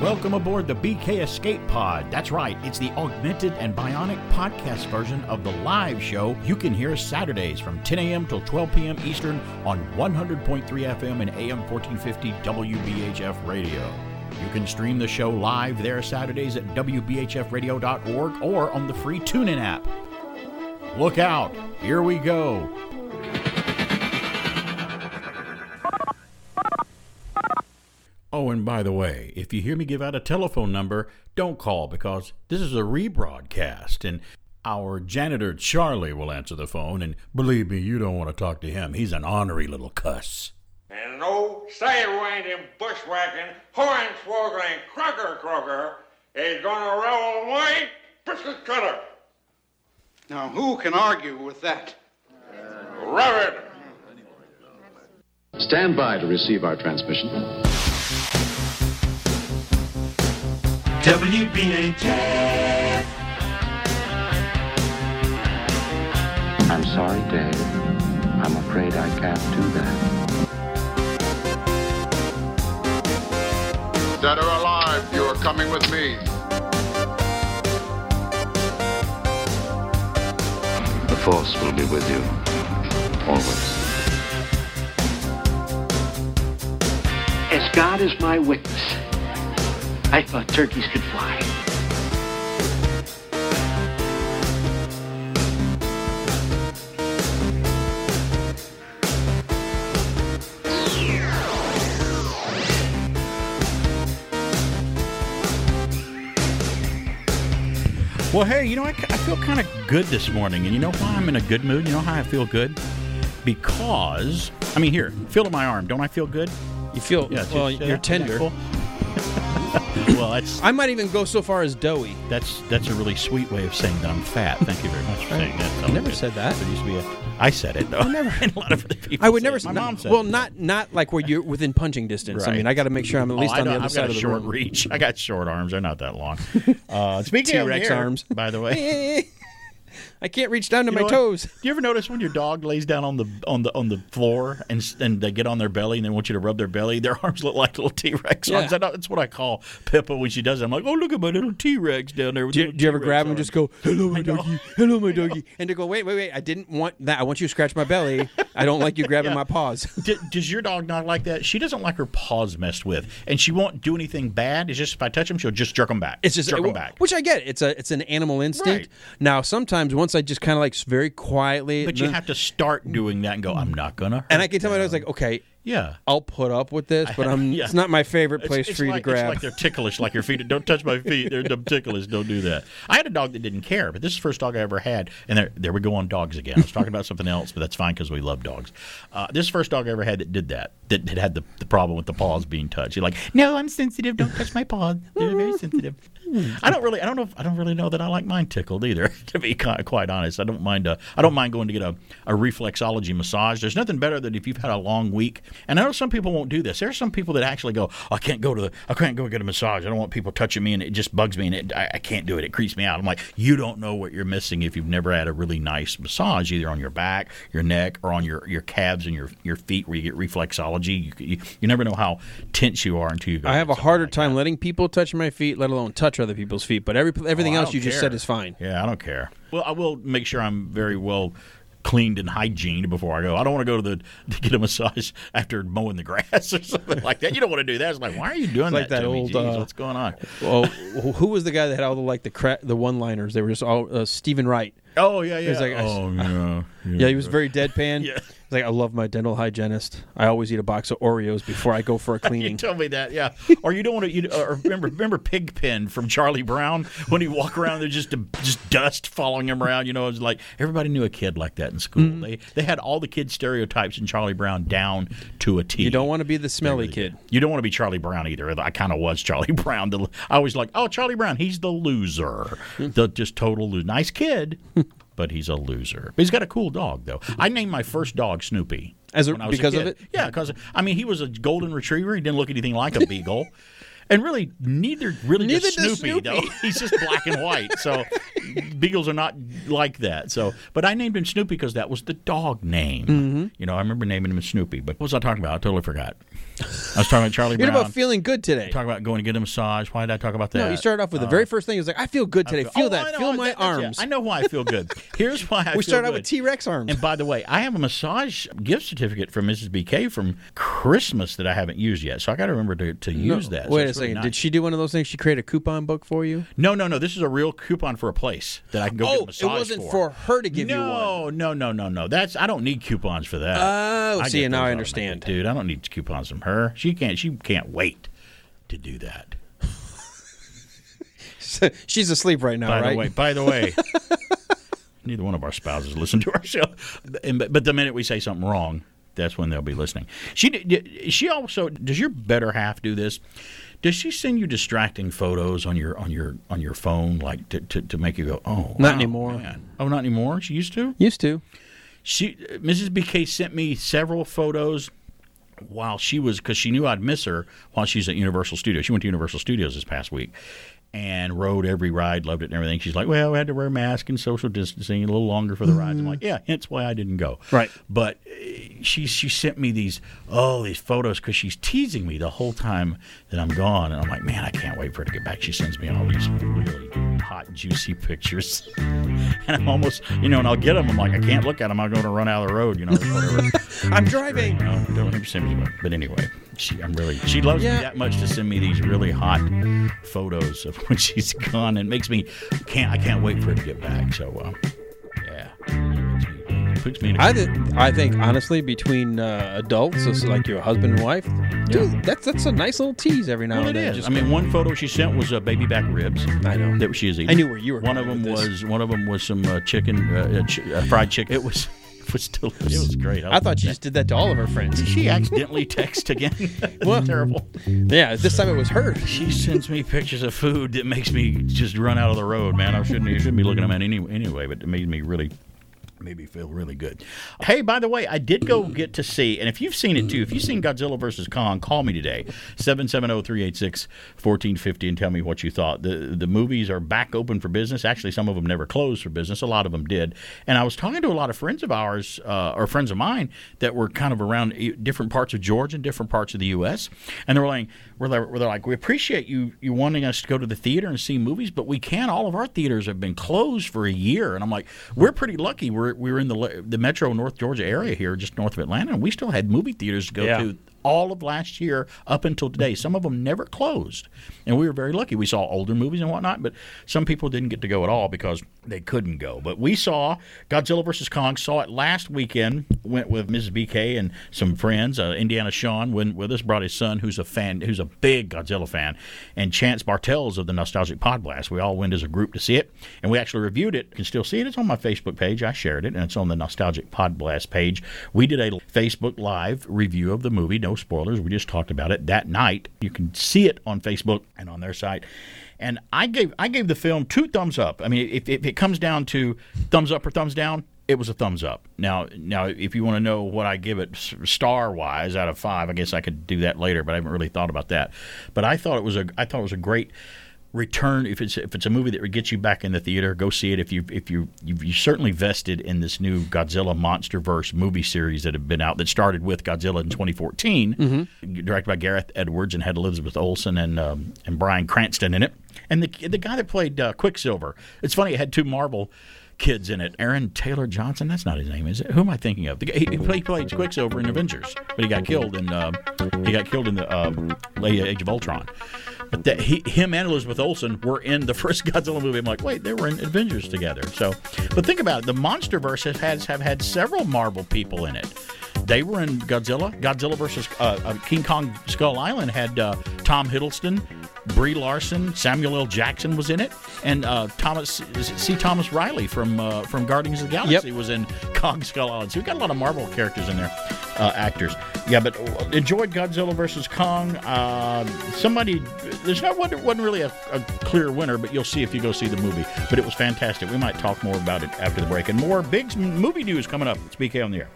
Welcome aboard the BK Escape Pod. That's right, it's the augmented and bionic podcast version of the live show. You can hear Saturdays from 10 a.m. till 12 p.m. Eastern on 100.3 FM and AM 1450 WBHF radio. You can stream the show live there Saturdays at WBHFradio.org or on the free TuneIn app. Look out, here we go. By the way, if you hear me give out a telephone number, don't call because this is a rebroadcast and our janitor Charlie will answer the phone. And believe me, you don't want to talk to him. He's an ornery little cuss. And no sidewinding, bushwhacking, hornswoggling, crocker crocker is gonna roll my biscuit cutter. Now, who can argue with that? Rev it! Stand by to receive our transmission. WBHF. I'm sorry, Dave. I'm afraid I can't do that. Dead or alive, you are coming with me. The Force will be with you. Always. As God is my witness, I thought turkeys could fly. Well, hey, you know, I, I feel kind of good this morning. And you know why I'm in a good mood? You know how I feel good? Because, I mean, here, feel my arm. Don't I feel good? You feel Yeah, well. you're isn't tender. cool? Well, that's I might even go so far as doughy. that's that's a really sweet way of saying that I'm fat. Thank you very much for saying that. I never said that. There used to be a, I said it though. I never. and a lot of other people. I would say never. it. My not- mom said. well, it. not not like where you're within punching distance. I Right. mean, I got to make sure I'm at Oh, least I on the don't- other I've side got of a the short room. reach. I got short arms. They're not that long. Uh, speaking of T-Rex here, arms. by the way. I can't reach down to You my toes. Do you ever notice when your dog lays down on the on the on the floor and and they get on their belly and they want you to rub their belly? Their arms look like little T Rex arms. Yeah. I know- That's what I call Pippa when she does it. I'm like, oh look at my little T Rex down there. With Do you, do you ever grab them and just go, "Hello, my doggy, hello, my doggy," and to go, "Wait, wait, wait! I didn't want that. I want you to scratch my belly. I don't like you grabbing Yeah. my paws." D- does your dog not like that? She doesn't like her paws messed with, and she won't do anything bad. It's just if I touch them, she'll just jerk them back. It's just jerk well, them back. which I get. It's a it's an animal instinct. Right. Now, sometimes once I just kind of like very quietly, But you have to start doing that and go. I'm not gonna. Hurt and I can tell my them." dog's like, okay, yeah. I'll put up with this, but I'm Yeah. it's not my favorite It's- place it's for you like, to grab. It's like they're ticklish, like your feet. Don't touch my feet. They're dumb ticklish. Don't do that. I had a dog that didn't care, but this is the first dog I ever had. And there, there we go on dogs again. I was talking about something else, but that's fine because we love dogs. Uh, this is the first dog I ever had that did that. That, that had the, the problem with the paws being touched. You're like, no, I'm sensitive. Don't touch my paws. They're very sensitive. I don't really, I don't know, I don't really know that I like mine tickled either. To be quite, quite honest, I don't mind. Uh, I don't mind going to get a, a reflexology massage. There's nothing better than if you've had a long week. And I know some people won't do this. There are some people that actually go, I can't go to the, I can't go get a massage. I don't want people touching me, and it just bugs me, and it, I, I can't do it. It creeps me out. I'm like, you don't know what you're missing if you've never had a really nice massage, either on your back, your neck, or on your, your calves and your your feet, where you get reflexology. You, you, you never know how tense you are until you go. I have a harder like time that. letting people touch my feet, let alone touch other people's feet. But every everything Oh, else don't you just said is fine. Yeah, I don't care. Well, I will make sure I'm very well cleaned and hygiened before I go. I don't want to go to the to get a massage after mowing the grass or something like that. You don't want to do that. It's like, why are you doing like that? that to me? old, Jeez, uh, what's going on? Well, who was the guy that had all the like the cra- the one liners? They were just all uh, Stephen Wright. Oh yeah, yeah. It's like, I- oh yeah, Yeah, he was very deadpan. Yeah. He's like, I love my dental hygienist. I always eat a box of Oreos before I go for a You cleaning. tell me that, yeah. Or you don't want to. You, or remember, remember Pigpen from Charlie Brown when he walk around there's just just dust following him around. You know, it was like everybody knew a kid like that in school. Mm-hmm. They they had all the kid stereotypes in Charlie Brown down to a T. you don't want to be the smelly kid. You don't want to be Charlie Brown either. I kind of was Charlie Brown. The, I was like, oh, Charlie Brown, he's the loser, the just total loser. Nice kid, but he's a loser. But he's got a cool dog though. I named my first dog Snoopy. As a- when I was because of it? Yeah, because I mean he was a golden retriever. He didn't look anything like a beagle. And really, neither really Neither does Snoopy, though. He's just black and white. So beagles are not like that. So, but I named him Snoopy because that was the dog name. Mm-hmm. You know, I remember naming him Snoopy. But what was I talking about? I totally forgot. I was talking about Charlie You're Brown. about feeling good today. talking about going to get a massage. Why did I talk about that? No, you started off with the very uh, first thing. It was like, I feel good today. I Feel oh, that. Know, feel my that- arms. I know why I feel good. Here's why I we started out with T Rex arms. And by the way, I have a massage gift certificate from Mrs. BK from Christmas that I haven't used yet, so I got to remember to, to No, use that. So Wait a it's really second. nice. Did she do one of those things? She create a coupon book for you? No, no, no. This is a real coupon for a place that I can go get oh, a Oh, massage it wasn't for. for her to give you one. No, no, no, no, no. That's I don't need coupons for that. Oh, I see, now I understand. dude. I don't need coupons from her. She can't. She can't wait to do that. She's asleep right now, By right? the way, by the way, neither one of our spouses listen to our show. And, but, but the minute we say something wrong, that's when they'll be listening. She she also does your better half do this. Does she send you distracting photos on your on your on your phone, like to, to, to make you go, oh, Not wow, anymore. man." Oh, not anymore. She used to. Used to. She uh, Mrs. BK sent me several photos while she was because she knew I'd miss her while she's at Universal Studios. She went to Universal Studios this past week and rode every ride, loved it and everything. She's like, "Well, we had to wear a mask and social distancing a little longer for the rides." I'm like, "Yeah, hence why I didn't go." Right. But uh, she she sent me these oh these photos because she's teasing me the whole time that I'm gone, and I'm like, "Man, I can't wait for her to get back." She sends me all these really hot, juicy pictures, and I'm almost you know, and I'll get them. I'm like, I can't look at them. I'm going to run out of the road, you know, whatever. I'm driving. No, don't ever send me. But anyway, she, I'm really, she loves Yeah. me that much to send me these really hot photos of when she's gone, and makes me can't, I can't wait for her to get back. So, uh, yeah, it puts me, puts me in a I, th- I think honestly, between uh, adults, it's like your husband and wife, dude, that's that's a nice little tease every now Well, and it then. is. Just I mean, one photo she sent was uh, baby back ribs. I know. that she is eating. I knew where you were One of them was one of them was some uh, chicken, uh, uh, ch- uh, fried chicken. It was it was delicious. It was great. I thought she just did that to all of her friends. She accidentally texted again? Well- terrible. Yeah, this time it was her. She sends me pictures of food that makes me just run out of the road, man. I shouldn't, you shouldn't be looking at them any, anyway, but it made me really made me feel really good. Hey, by the way, I did go get to see, and if you've seen it too, if you've seen Godzilla vs. Kong, call me today, 770-386-1450 and tell me what you thought. The the movies are back open for business. Actually, some of them never closed for business. A lot of them did. And I was talking to a lot of friends of ours, uh, or friends of mine, that were kind of around e- different parts of Georgia and different parts of the U.S., and they were like, were they, were they like, we appreciate you you wanting us to go to the theater and see movies, but we can't. All of our theaters have been closed for a year, and I'm like, we're pretty lucky. We're we were in the the Metro North Georgia area here, just north of Atlanta, and we still had movie theaters to go Yeah. to all of last year up until today. Some of them never closed, and we were very lucky. We saw older movies and whatnot, but some people didn't get to go at all because they couldn't go. But we saw Godzilla vs Kong. Saw it last weekend. Went with Mrs. BK and some friends. Uh, Indiana Sean went with us. Brought his son, who's a fan, who's a big Godzilla fan, and Chance Bartels of the Nostalgic Pod Blast. We all went as a group to see it, and we actually reviewed it. You can still see it. It's on my Facebook page. I shared it, and it's on the Nostalgic Pod Blast page. We did a Facebook Live review of the movie. No spoilers. We just talked about it that night. You can see it on Facebook and on their site. And I gave I gave the film two thumbs up. I mean, if, if it comes down to thumbs up or thumbs down, it was a thumbs up. Now, now, if you want to know what I give it star wise out of five, I guess I could do that later. But I haven't really thought about that. But I thought it was a I thought it was a great return if it's if it's a movie that gets you back in the theater go see it. If you if you you've, you certainly vested in this new Godzilla MonsterVerse movie series that have been out that started with Godzilla in 2014 directed by Gareth Edwards and had Elizabeth Olsen and um, and Bryan Cranston in it. And the the guy that played uh, Quicksilver it's funny it had two Marvel kids in it Aaron Taylor Johnson that's not his name is it? Who am I thinking of? The guy, he, he played, Quicksilver in Avengers but he got killed in uh, he got killed in the late Age of Ultron but that he, him and Elizabeth Olsen were in the first Godzilla movie. I'm like, wait, they were in Avengers together. So, but think about it. The MonsterVerse has had, have had several Marvel people in it. They were in Godzilla. Godzilla versus uh, uh, King Kong Skull Island had uh, Tom Hiddleston, Brie Larson, Samuel L. Jackson was in it, and uh, Thomas C. Thomas Riley from uh, from Guardians of the Galaxy was in Kong Skull Island. So we got a lot of Marvel characters in there, uh, actors. Yeah, but enjoyed Godzilla versus Kong. Uh, somebody, there's not wasn't wasn't really a, a clear winner, but you'll see if you go see the movie. But it was fantastic. We might talk more about it after the break, and more big movie news coming up. It's BK on the air.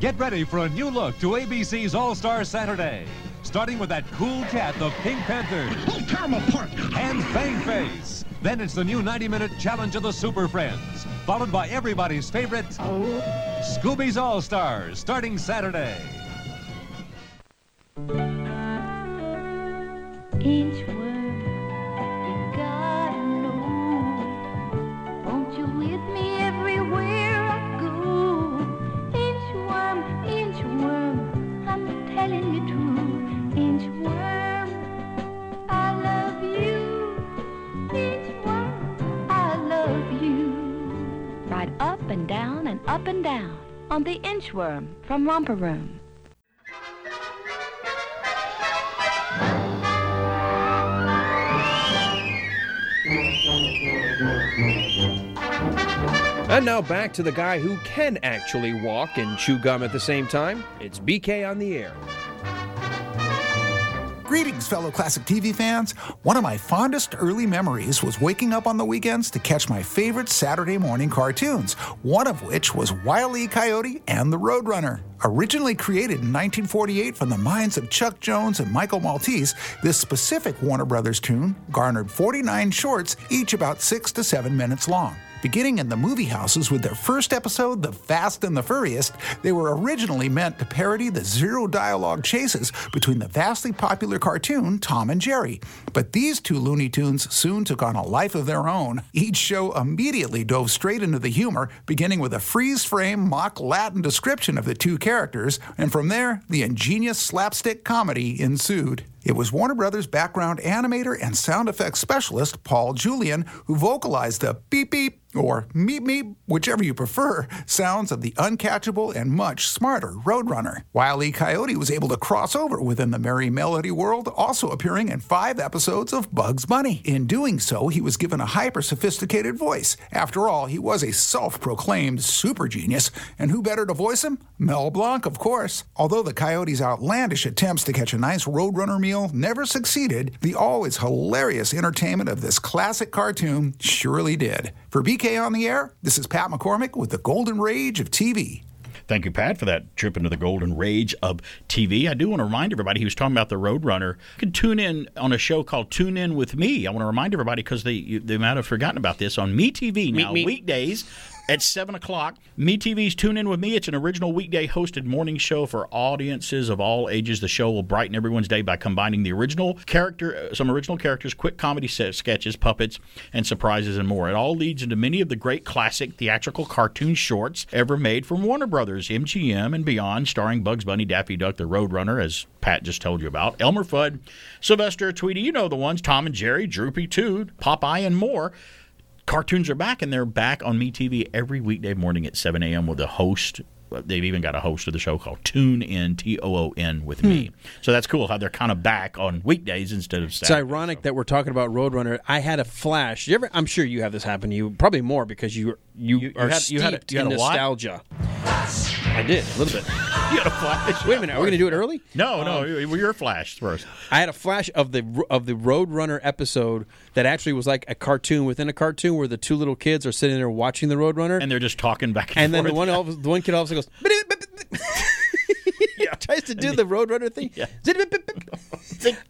Get ready for a new look to ABC's All Star Saturday. Starting with that cool cat, the Pink Panther. Tear 'em apart. And Bang Face. Then it's the new 90 minute challenge of the Super Friends. Followed by everybody's favorite, Scooby's All Stars, starting Saturday. Gotta up and down and up and down on the inchworm from Romper Room. And now back to the guy who can actually walk and chew gum at the same time. It's BK on the air. Greetings, fellow classic TV fans. One of my fondest early memories was waking up on the weekends to catch my favorite Saturday morning cartoons, one of which was Wile E. Coyote and the Roadrunner. Originally created in 1948 from the minds of Chuck Jones and Michael Maltese, this specific Warner Brothers tune garnered 49 shorts, each about six to seven minutes long. Beginning in the movie houses with their first episode, The Fast and the Furriest, they were originally meant to parody the zero dialogue chases between the vastly popular cartoon Tom and Jerry. But these two Looney Tunes soon took on a life of their own. Each show immediately dove straight into the humor, beginning with a freeze frame mock Latin description of the two characters, and from there, the ingenious slapstick comedy ensued. It was Warner Brothers background animator and sound effects specialist Paul Julian who vocalized the beep beep or meep meep, whichever you prefer, sounds of the uncatchable and much smarter Roadrunner. Wile E. Coyote was able to cross over within the Merrie Melody world, also appearing in five episodes of Bugs Bunny. In doing so, he was given a hyper sophisticated voice. After all, he was a self proclaimed super genius, and who better to voice him? Mel Blanc, of course. Although the Coyote's outlandish attempts to catch a nice Roadrunner meal never succeeded, the always hilarious entertainment of this classic cartoon surely did. For BK on the Air, this is Pat McCormick with the Golden Rage of TV. Thank you, Pat, for that trip into the golden rage of TV. I do want to remind everybody he was talking about the Roadrunner. You can tune in on a show called Tune In with Me. I want to remind everybody because they they might have forgotten about this on Me TV now me. weekdays at 7 o'clock. Me TV's Tune In With Me. It's an original weekday hosted morning show for audiences of all ages. The show will brighten everyone's day by combining the original character, uh, some original characters, quick comedy sketches, puppets, and surprises and more. It all leads into many of the great classic theatrical cartoon shorts ever made from Warner Brothers, MGM, and beyond, starring Bugs Bunny, Daffy Duck, the Roadrunner, as Pat just told you about, Elmer Fudd, Sylvester, Tweety, you know the ones, Tom and Jerry, Droopy Toad, Popeye, and more cartoons are back and they're back on MeTV every weekday morning at 7 a.m. with a host. They've even got a host of the show called Tune In, T O O N, with me. Hmm. So that's cool how they're kind of back on weekdays instead of It's Saturday. ironic that we're talking about Roadrunner. I had a flash. You ever, I'm sure you have this happen to you, probably more because you you, You- are had- you had a- you had in a what? I did a little bit. You had a flash. Wait a minute, are we going to do it early? No, no, Um, you- your flash first. I had a flash of the of the Roadrunner episode that actually was like a cartoon within a cartoon where the two little kids are sitting there watching the Roadrunner, And they're just talking back and, and then the one the one kid all of a sudden goes. yeah, tries to do the Roadrunner thing. Yeah.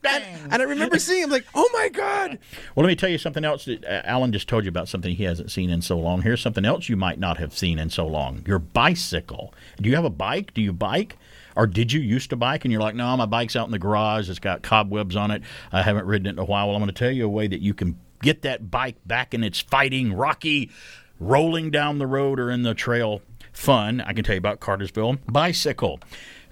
and, I remember seeing him like, oh my god! Well, let me tell you something else. That, uh, Alan just told you about something he hasn't seen in so long. Here's something else you might not have seen in so long your bicycle. Do you have a bike? Do you bike? Or did you used to bike and you're like, no, my bike's out in the garage. It's got cobwebs on it. I haven't ridden it in a while. Well, I'm going to tell you a way that you can get that bike back in its fighting, rocky, rolling down the road or in the trail fun. I can tell you about Cartersville Bicycle.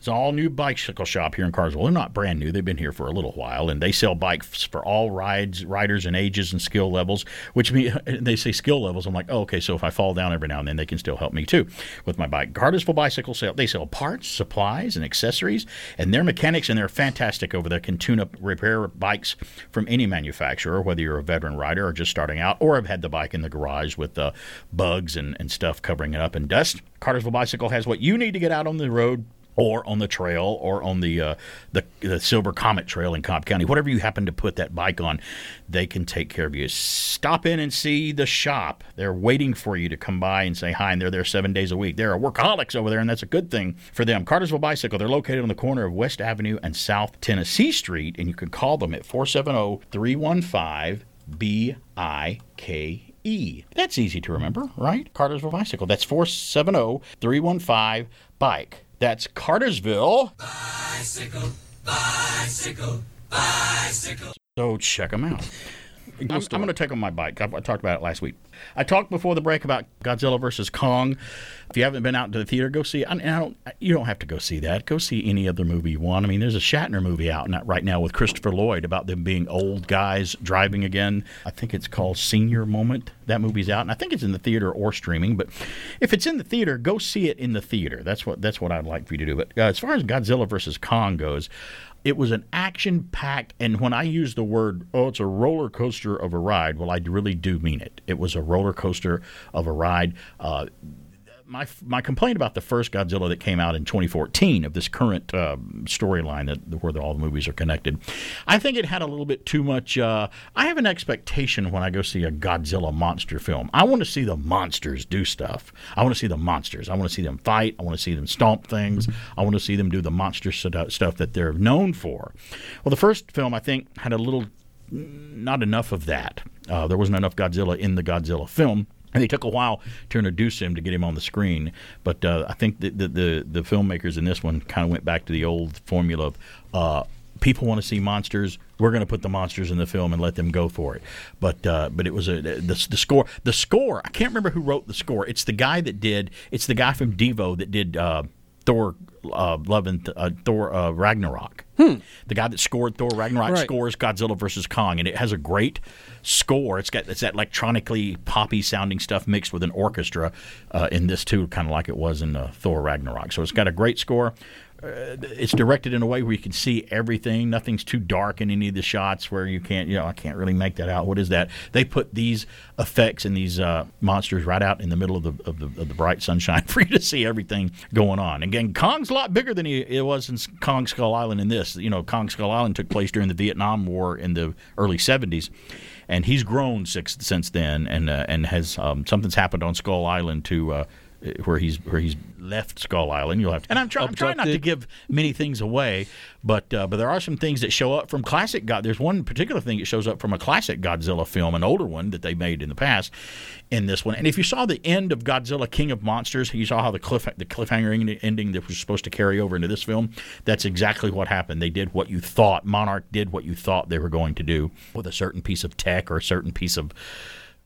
It's all new bicycle shop here in Cartersville. They're not brand new. They've been here for a little while, and they sell bikes for all rides, riders, and ages and skill levels. Which mean they say skill levels. I'm like, oh, okay. So if I fall down every now and then, they can still help me too with my bike. Cartersville Bicycle sale. They sell parts, supplies, and accessories, and their mechanics and they're fantastic over there. Can tune up, repair bikes from any manufacturer, whether you're a veteran rider or just starting out, or have had the bike in the garage with uh, bugs and, and stuff covering it up and dust. Cartersville Bicycle has what you need to get out on the road or on the trail or on the, uh, the the Silver Comet Trail in Cobb County, whatever you happen to put that bike on, they can take care of you. Stop in and see the shop. They're waiting for you to come by and say hi, and they're there seven days a week. There are workaholics over there, and that's a good thing for them. Cartersville Bicycle, they're located on the corner of West Avenue and South Tennessee Street, and you can call them at 470 315 BIK. E. That's easy to remember, right? Cartersville Bicycle. That's 470 315 Bike. That's Cartersville. Bicycle, Bicycle, bicycle. So check them out. I'm, I'm going to take on my bike. I, I talked about it last week. I talked before the break about Godzilla versus Kong. If you haven't been out to the theater, go see. I, I don't. You don't have to go see that. Go see any other movie you want. I mean, there's a Shatner movie out not right now with Christopher Lloyd about them being old guys driving again. I think it's called Senior Moment. That movie's out, and I think it's in the theater or streaming. But if it's in the theater, go see it in the theater. That's what that's what I'd like for you to do. But uh, as far as Godzilla versus Kong goes, it was an action packed, and when I use the word, oh, it's a roller coaster of a ride, well, I really do mean it. It was a roller coaster of a ride. Uh, my my complaint about the first Godzilla that came out in 2014 of this current uh, storyline that where all the movies are connected, I think it had a little bit too much. Uh, I have an expectation when I go see a Godzilla monster film. I want to see the monsters do stuff. I want to see the monsters. I want to see them fight. I want to see them stomp things. I want to see them do the monster stuff that they're known for. Well, the first film I think had a little, not enough of that. Uh, there wasn't enough Godzilla in the Godzilla film. And they took a while to introduce him to get him on the screen, but uh, I think the, the, the the filmmakers in this one kind of went back to the old formula of uh, people want to see monsters. We're going to put the monsters in the film and let them go for it. But uh, but it was a the, the score the score. I can't remember who wrote the score. It's the guy that did. It's the guy from Devo that did uh, Thor uh, Love and uh, Thor uh, Ragnarok. Hmm. The guy that scored Thor Ragnarok Right. scores Godzilla versus Kong, and it has a great score. It's got it's that electronically poppy sounding stuff mixed with an orchestra uh, in this too, kind of like it was in uh, Thor Ragnarok. So it's got a great score. Uh, it's directed in a way where you can see everything. Nothing's too dark in any of the shots where you can't, you know, I can't really make that out. What is that? They put these effects and these uh, monsters right out in the middle of the, of the of the bright sunshine for you to see everything going on. Again, Kong's a lot bigger than he it was in Kong Skull Island. In this, you know, Kong Skull Island took place during the Vietnam War in the early '70s, and he's grown six, since then, and uh, and has um, something's happened on Skull Island to. Uh, where he's where he's left Skull Island, you'll have to. And I'm, try, I'm trying not to give many things away, but uh, but there are some things that show up from classic God. There's one particular thing that shows up from a classic Godzilla film, an older one that they made in the past. In this one, and if you saw the end of Godzilla King of Monsters, you saw how the cliff the cliffhanger ending- ending that was supposed to carry over into this film. That's exactly what happened. They did what you thought Monarch did what you thought they were going to do with a certain piece of tech or a certain piece of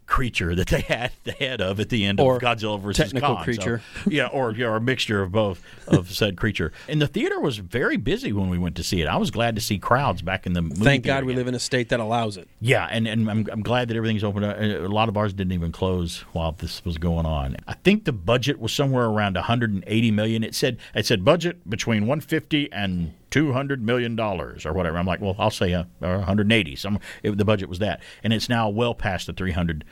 creature that they had the head of at the end Or of Godzilla versus technical Kong. So- yeah, or a mixture of both of said creature. And the theater was very busy when we went to see it. I was glad to see crowds back in the movie Thank God we again. live in a state that allows it. Yeah, and, and I'm, I'm glad that everything's open. up. A lot of bars didn't even close while this was going on. I think the budget was somewhere around 180 million. It said it said budget between 150 and 200 million dollars or whatever. I'm like, well, I'll say uh, or 180. Some the budget was that, and it's now well past the 300.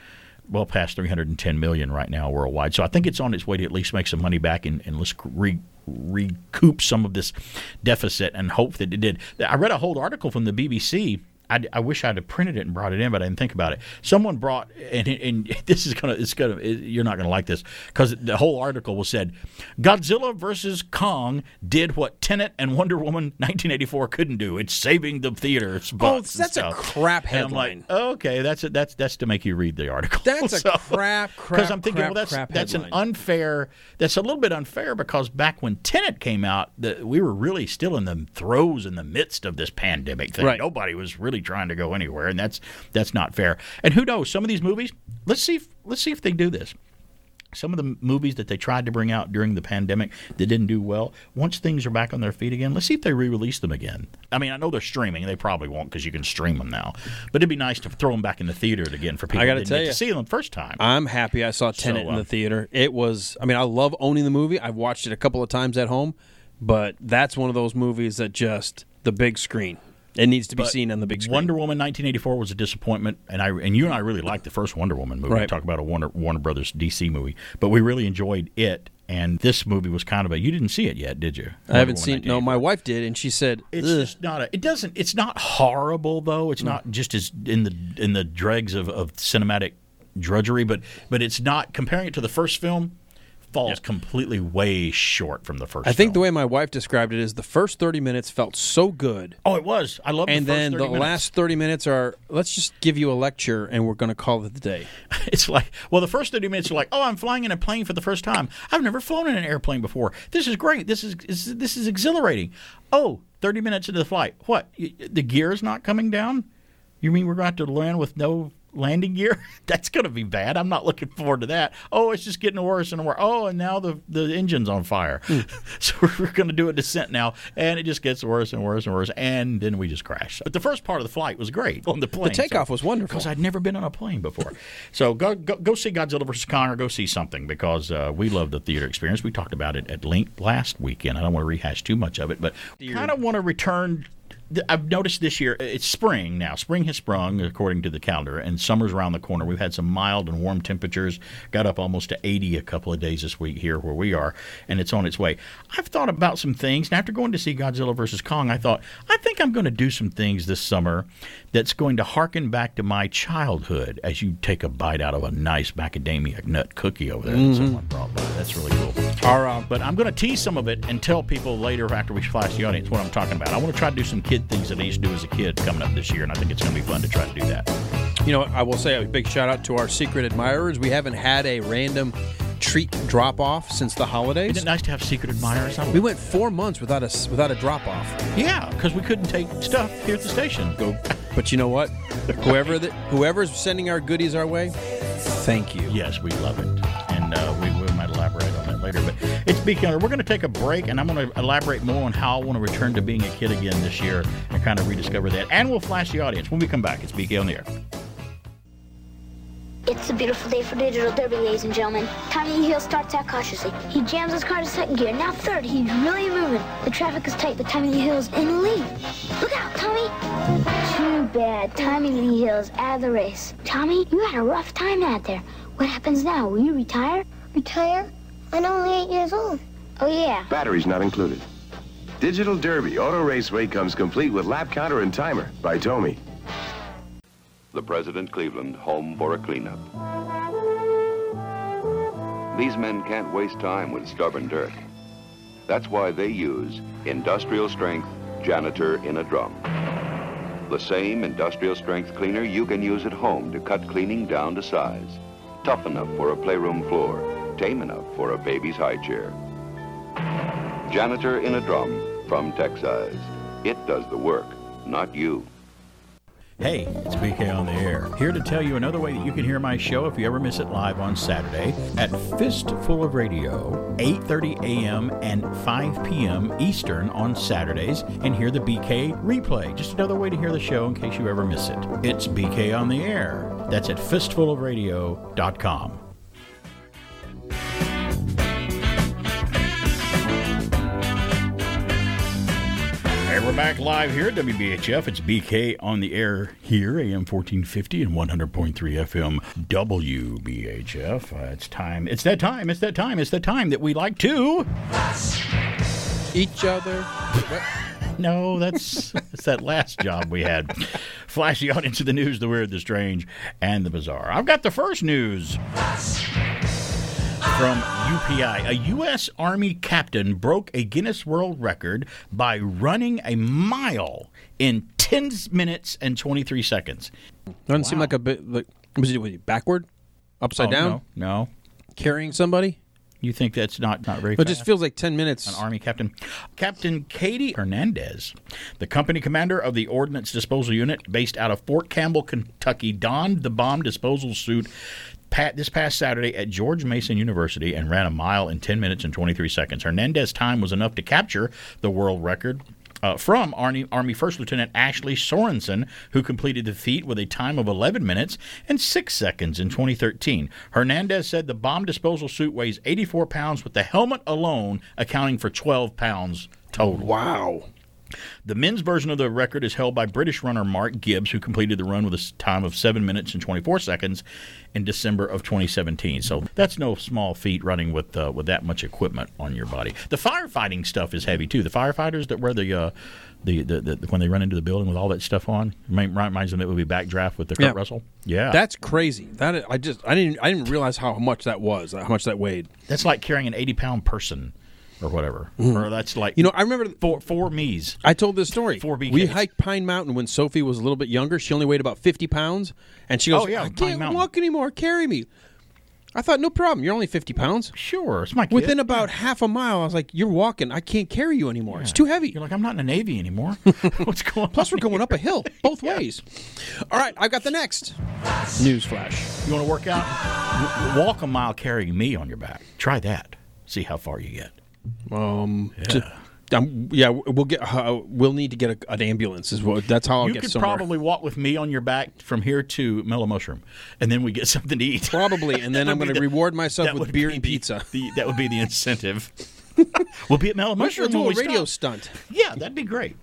Well past 310 million right now worldwide. So I think it's on its way to at least make some money back and, and let's re, recoup some of this deficit and hope that it did. I read a whole article from the BBC. I, I wish I'd have printed it and brought it in, but I didn't think about it. Someone brought, and, and this is gonna, it's gonna, you're not gonna like this because the whole article was said, Godzilla versus Kong did what Tenet and Wonder Woman 1984 couldn't do. It's saving the theaters. Oh, that's a crap I'm like, headline. okay, that's it. That's that's to make you read the article. That's a crap, crap, Because I'm thinking, crap, well, that's that's an unfair. That's a little bit unfair because back when Tenet came out, the, we were really still in the throes in the midst of this pandemic thing. Right. Nobody was really trying to go anywhere, and that's that's not fair. And who knows? Some of these movies. Let's see. If, let's see if they do this. Some of the movies that they tried to bring out during the pandemic that didn't do well, once things are back on their feet again, let's see if they re-release them again. I mean, I know they're streaming; they probably won't because you can stream them now. But it'd be nice to throw them back in the theater again for people I gotta tell you, to see them first time. I'm happy I saw Tenet So, in uh, the theater. It was, I mean, I love owning the movie. I've watched it a couple of times at home, but that's one of those movies that just the big screen. It needs to be But seen on the big screen. Wonder Woman 1984 was a disappointment, and I and you and I really liked the first Wonder Woman movie. We Right. talk about a Warner Warner Brothers DC movie, but we really enjoyed it. And this movie was kind of a. You didn't see it yet, did you? I haven't Woman seen. No, my wife did, and she said, It's "Ugh." just not a. It doesn't. It's not horrible though. It's not just as in the in the dregs of, of cinematic drudgery, but but it's not comparing it to the first film. Falls completely way short from the first. I think film. the way my wife described it is the first 30 minutes felt so good. Oh, it was. I love. And the first then 30 the minutes. last 30 minutes are, let's just give you a lecture and we're going to call it the day. It's like, well, the first 30 minutes are like, oh, I'm flying in a plane for the first time. I've never flown in an airplane before. This is great. This is, is this is exhilarating. Oh, 30 minutes into the flight. What? The gear is not coming down? You mean we're going to have to land with no landing gear? That's going to be bad. I'm not looking forward to that. Oh, it's just getting worse and worse. Oh, and now the, the engine's on fire. so we're going to do a descent now, and it just gets worse and worse and worse. And then we just crash. But the first part of the flight was great on the plane. The takeoff was wonderful. Because I'd never been on a plane before. so go, go go see Godzilla vs. Kong or go see something because uh, we love the theater experience. We talked about it at length last weekend. I don't want to rehash too much of it, but kind of want to return. Th- I've noticed this year it's spring now. Spring has sprung according to the calendar, and summer's around the corner. We've had some mild and warm temperatures. Got up almost to 80 a couple of days this week here where we are, and it's on its way. I've thought about some things, and after going to see Godzilla vs. Kong, I thought I think I'm going to do some things this summer that's going to harken back to my childhood. As you take a bite out of a nice macadamia nut cookie over there that mm-hmm. someone brought by, that's really cool. All right. But I'm going to tease some of it and tell people later after we flash the audience what I'm talking about. I want to try to do some kid things that I used to do as a kid coming up this year, and I think it's going to be fun to try to do that. You know. I will say a big shout out to our secret admirers. We haven't had a random treat drop off since the holidays. Isn't it nice to have secret admirers? We went four months without a without a drop off. Yeah, because we couldn't take stuff here at the station. Go. But you know what? Whoever that whoever's sending our goodies our way, thank you. Yes, we love it, and uh, we, we might elaborate later. But it's BK. We're going to take a break, and I'm going to elaborate more on how I want to return to being a kid again this year and kind of rediscover that. And we'll flash the audience when we come back. It's BK on the air. It's a beautiful day for digital derby, ladies and gentlemen. Tommy Hill starts out cautiously. He jams his car to second gear. Now third. He's really moving. The traffic is tight, but Tommy Lee Hill's in the lead. Look out, Tommy! Too bad. Tommy Lee Hill's out of the race. Tommy, you had a rough time out there. What happens now? Will you retire? Retire? I'm only eight years old. Oh, yeah. Batteries not included. Digital Derby Auto Raceway comes complete with lap counter and timer by Tommy. The President Cleveland home for a cleanup. These men can't waste time with stubborn dirt. That's why they use industrial strength janitor in a drum. The same industrial strength cleaner you can use at home to cut cleaning down to size. Tough enough for a playroom floor, tame enough for a baby's high chair. Janitor in a drum from Texize. It does the work, not you. Hey, it's BK on the air. Here to tell you another way that you can hear my show if you ever miss it live on Saturday at Fistful of Radio, 8:30 a.m. and 5 p.m. Eastern on Saturdays, and hear the BK replay. Just another way to hear the show in case you ever miss it. It's BK on the air. That's at fistfulofradio.com. Hey, we're back live here at WBHF. It's BK on the air here, AM 1450 and 100.3 FM WBHF. Uh, it's time. It's that time. It's that time. It's that time that we like to. Each other. No, that's it's that last job we had. Flash the audience of the news, the weird, the strange, and the bizarre. I've got the first news from UPI. A U.S. Army captain broke a Guinness World Record by running a mile in 10 minutes and 23 seconds. Doesn't seem like a bit like was it he backward, upside Oh, down, No, no. carrying somebody. You think that's not, not very It just feels like ten minutes. An Army captain. Captain Katie Hernandez, the company commander of the Ordnance Disposal Unit based out of Fort Campbell, Kentucky, donned the bomb disposal suit pat this past Saturday at George Mason University and ran a mile in 10 minutes and 23 seconds. Hernandez's time was enough to capture the world record. Uh, from Army, Army First Lieutenant Ashley Sorensen, who completed the feat with a time of 11 minutes and 6 seconds in 2013. Hernandez said the bomb disposal suit weighs 84 pounds, with the helmet alone accounting for 12 pounds total. Wow. The men's version of the record is held by British runner Mark Gibbs, who completed the run with a time of 7 minutes and 24 seconds in December of 2017. So that's no small feat running with uh, with that much equipment on your body. The firefighting stuff is heavy too. The firefighters that wear the uh, the, the, the when they run into the building with all that stuff on remi- reminds them it would be backdraft with the Kurt Yeah. Russell. Yeah, That's crazy. That I just I didn't I didn't realize how much that was, how much that weighed. that's like carrying an 80 pound person or whatever. Mm-hmm. Or that's like You know, I remember four four me's. I told this story. Four BKs. We hiked Pine Mountain when Sophie was a little bit younger. She only weighed about fifty pounds, and she goes, Oh, yeah, "I Pine can't Mountain. walk anymore. Carry me." I thought, no problem. You're only 50 pounds. Sure, it's my kid. Within about half a mile, I was like, you're walking. I can't carry you anymore. It's too heavy. You're like, I'm not in the Navy anymore. What's going on? Plus, we're going up a hill both ways. All right, I've got the next news flash. You want to work out? W- walk a mile carrying me on your back. Try that. See how far you get. Um, Yeah. to- um, yeah, we'll get. Uh, we'll need to get a, an ambulance. Is what. That's how I'll you get could somewhere. probably walk with me on your back from here to Mellow Mushroom, and then we get something to eat. Probably, and then I'm going to reward myself with beer be and pizza. The, that would be the incentive. we'll be at Mellow Mushroom do a radio stop. stunt. Yeah, that'd be great.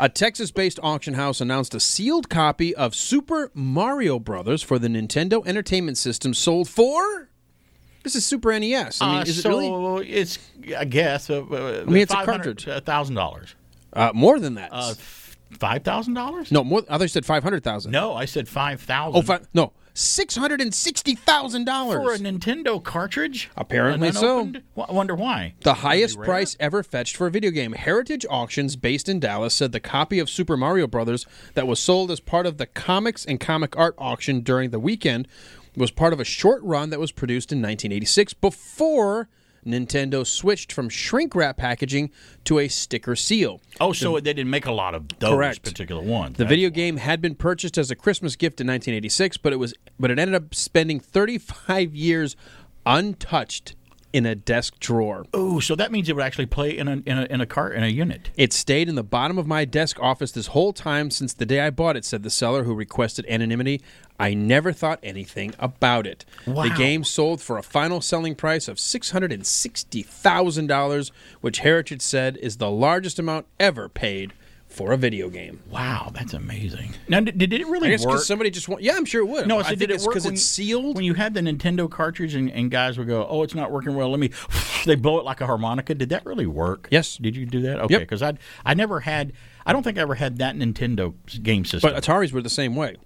A Texas-based auction house announced a sealed copy of Super Mario Brothers for the Nintendo Entertainment System sold for. This is Super NES. I mean, Uh, is it so really it's, I guess. Uh, uh, I mean, it's a cartridge. thousand dollars. uh, more than that? Uh, five thousand dollars? no, more. I thought you said five hundred thousand. No, I said five thousand. Oh, fi- no, six hundred and sixty thousand for a. Nintendo cartridge? Apparently so. I wonder why. The highest price ever fetched for a video game. Heritage Auctions, based in Dallas, said the copy of Super Mario Brothers that was sold as part of the comics and comic art auction during the weekend was part of a short run that was produced in 1986 before Nintendo switched from shrink wrap packaging to a sticker seal. Oh, so they didn't make a lot of those Correct. particular ones. The video game had been purchased as a Christmas gift in 1986, but it was but it ended up spending 35 years untouched in a desk drawer. Oh, so that means it would actually play in a in a in a cart in a unit. It stayed in the bottom of my desk office this whole time since the day I bought it, said the seller who requested anonymity. I never thought anything about it. Wow. The game sold for a final selling price of $660,000, which Heritage said is the largest amount ever paid for a video game. Wow, that's amazing. Now, did, did it really I guess work? somebody just want, yeah, I'm sure it would. No, I so think did it it's work because when- it's sealed. When you had the Nintendo cartridge and, and guys would go, "Oh, it's not working well. Let me," they blow it like a harmonica. Did that really work? Yes. Did you do that? Okay, Yep. because I I never had. I don't think I ever had that Nintendo game system. But Ataris were the same way.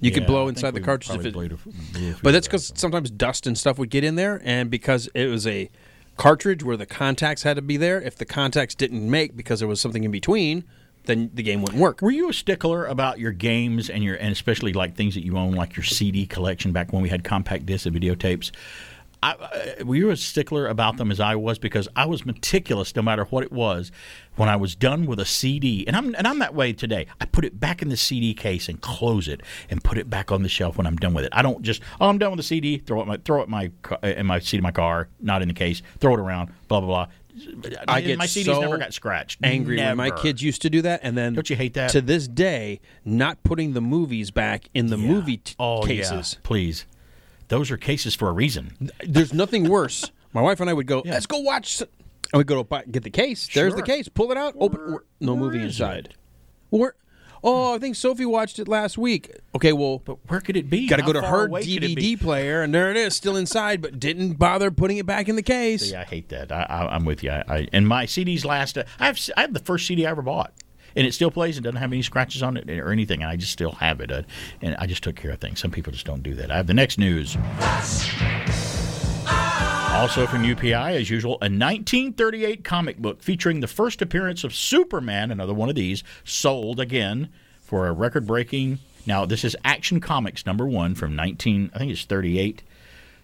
You could blow inside the cartridge if it. blew a- blew a But that's of because sometimes dust and stuff would get in there, and because it was a cartridge where the contacts had to be there. If the contacts didn't make because there was something in between, then the game wouldn't work. Were you a stickler about your games and your and especially like things that you own, like your CD collection back when we had compact discs and videotapes? I, I, were you a stickler about them as I was? Because I was meticulous, no matter what it was. When I was done with a CD, and I'm and I'm that way today. I put it back in the CD case and close it, and put it back on the shelf when I'm done with it. I don't just oh I'm done with the CD, throw it my throw it my in my seat of my car, not in the case, throw it around, blah blah blah. I get my CDs so never got scratched. Angry when my kids used to do that, and then Don't you hate that? To this day, not putting the movies back in the movie t- Oh, yeah. cases. Please. Those are cases for a reason. There's nothing worse. My wife and I would go, let's go watch. And we'd go to buy, get the case. There's the case. Pull it out. Open. no movie is inside. Where? Oh, I think Sophie watched it last week. Okay, well, But where could it be? got to go to her away could it be? DVD player, and there it is, still inside, but didn't bother putting it back in the case. See, I hate that. I, I'm with you. I, I, and my CDs last. Uh, I have I have the first CD I ever bought, and it still plays. and doesn't have any scratches on it or anything, and I just still have it. Uh, and I just took care of things. Some people just don't do that. I have the next news. Also from UPI, as usual, a 1938 comic book featuring the first appearance of Superman, another one of these, sold again for a record-breaking. Now, this is Action Comics number one from 19, I think it's 38.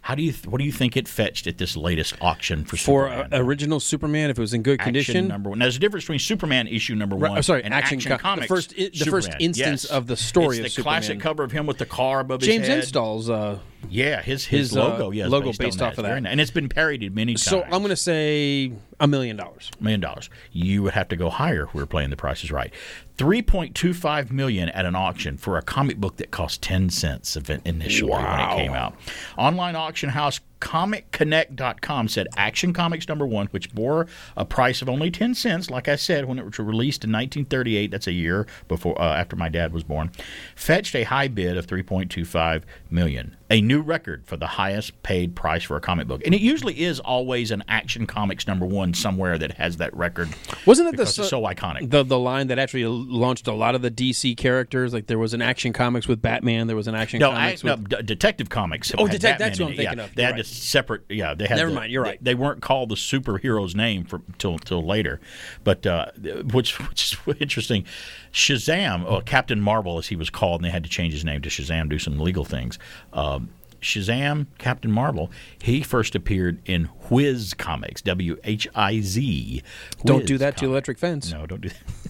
How do you, th- what do you think it fetched at this latest auction for For Superman? uh, original Superman, if it was in good Action condition, number one. Now, there's a difference between Superman issue number one. I'm sorry, and Action Action, Co- the Comics. first i- the first instance Yes. of the story It's of the classic cover of him with the car above James his head. James Install's uh, Yeah, his his, his, uh, logo. yeah, is logo based, based off that. of that. nice. and it's been parodied many times. So I'm going to say a million dollars. million dollars. You would have to go higher. if We're playing the prices right. Three point two five million at an auction for a comic book that cost ten cents initially when it came out. Online auction house ComicConnect.com said Action Comics number one, which bore a price of only ten cents, like I said, when it was released in 1938. That's a year before uh, after my dad was born. Fetched a high bid of 3.25 million, a new record for the highest paid price for a comic book. And it usually is always an Action Comics number one somewhere that has that record. Wasn't it the it's so iconic? The the line that actually launched a lot of the DC characters. Like there was an Action Comics with Batman. There was an Action No, Comics I, no with D- Detective Comics. Oh, had Detec- Batman that's what I'm it, yeah. thinking of. They You're had right. A separate. Yeah, they had. Never the- mind, you're right. They weren't called the superhero's name for till till later, but uh, which which is interesting. Shazam, or Captain Marvel, as he was called, and they had to change his name to Shazam, do some legal things. Um, Shazam, Captain Marvel, he first appeared in Whiz Comics, W H I Z. Don't do that to Electric Fence. No, don't do that.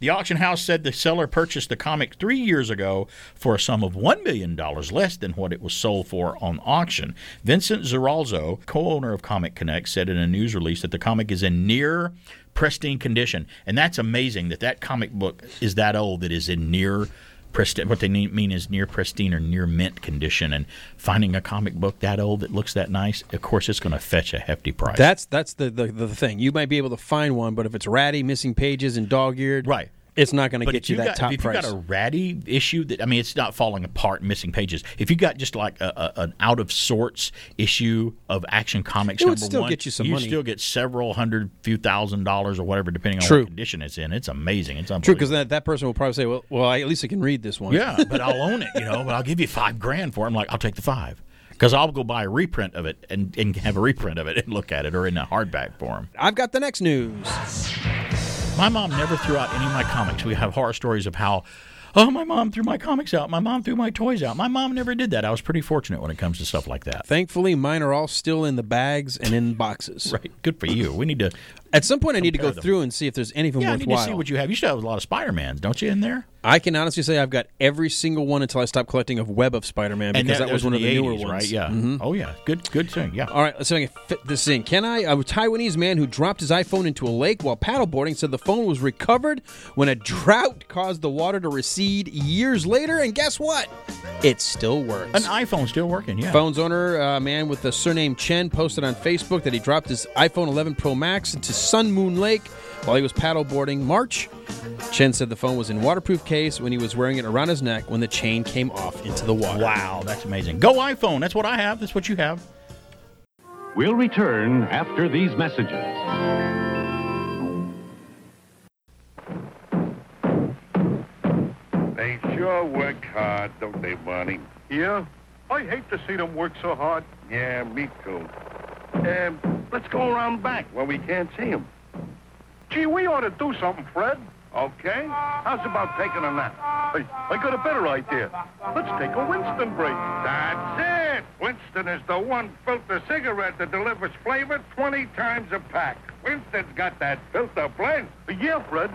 The auction house said the seller purchased the comic three years ago for a sum of $1 million less than what it was sold for on auction. Vincent Zurzolo, co owner of Comic Connect, said in a news release that the comic is in near pristine condition. And that's amazing that that comic book is that old that is in near pristine. What they mean is near pristine or near mint condition. And finding a comic book that old that looks that nice, of course, it's going to fetch a hefty price. That's that's the, the the thing. You might be able to find one, but if it's ratty, missing pages, and dog-eared, right. It's not going to get if you that got, top if price. you got a ratty issue that I mean, it's not falling apart, missing pages. If you got just like a, a, an out of sorts issue of Action Comics, It would number still one, get you some you money. still get several hundred, few thousand dollars or whatever, depending on True. what condition it's in. It's amazing. It's True, because that, that person will probably say, "Well, well, I, at least I can read this one." Yeah, but I'll own it, you know. But I'll give you five grand for it. I'm like, I'll take the five because I'll go buy a reprint of it and, and have a reprint of it and look at it or in a hardback form. I've got the next news. My mom never threw out any of my comics. We have horror stories of how, oh, my mom threw my comics out. My mom threw my toys out. My mom never did that. I was pretty fortunate when it comes to stuff like that. Thankfully, mine are all still in the bags and in boxes. Right. Good for you. We need to. At some point, I need to go them. through and see if there's anything Yeah, I need to see what you have. You should have a lot of Spider Mans, don't you, in there? I can honestly say I've got every single one until I stopped collecting of Web of Spider-Man because that, was one of the, newer 80s, ones. right? Yeah. Mhm. Oh yeah. Good. Good thing. Yeah. All right, let's see if I can fit this in. Can I? A Taiwanese man who dropped his iPhone into a lake while paddleboarding said the phone was recovered when a drought caused the water to recede years later, and guess what? It still works. An iPhone still working. Yeah. Phone's owner, a man with the surname Chen, posted on Facebook that he dropped his iPhone 11 Pro Max into Sun Moon Lake while he was paddleboarding March. Chen said the phone was in waterproof case when he was wearing it around his neck when the chain came off into the water. Wow, that's amazing. Go iPhone. That's what I have. That's what you have. We'll return after these messages. They sure work hard, don't they, Barney? Yeah? I hate to see them work so hard. Yeah, me too. Um, let's go around back where we can't see them. Gee, we ought to do something, Fred. Okay? How's about taking a nap? Hey, I got a better idea. Let's take a Winston break. That's it! Winston is the one filter cigarette that delivers flavor 20 times a pack. Winston's got that filter blend. Yeah, Fred.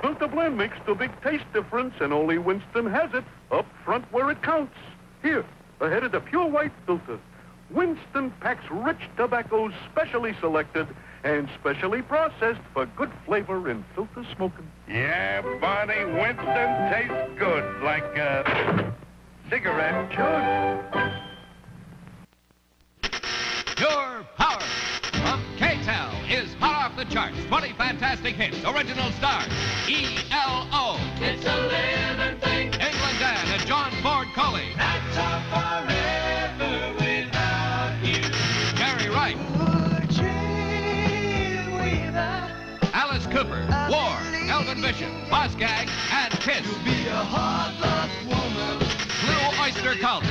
Filter blend makes the big taste difference, and only Winston has it up front where it counts. Here, ahead of the pure white filter. Winston packs rich tobaccos specially selected and specially processed for good flavor in filter smoking. Yeah, Barney, Winston tastes good, like a cigarette should. Pure power from K-Tel is hot off the charts. 20 fantastic hits. Original stars. E-L-O. It's a living thing. England Dan and John Ford Coley. That's a forever Cooper. War. Elvin Bishop. Boz Scaggs. And Kiss. You'll be a hard luck woman. Blue Oyster Cult.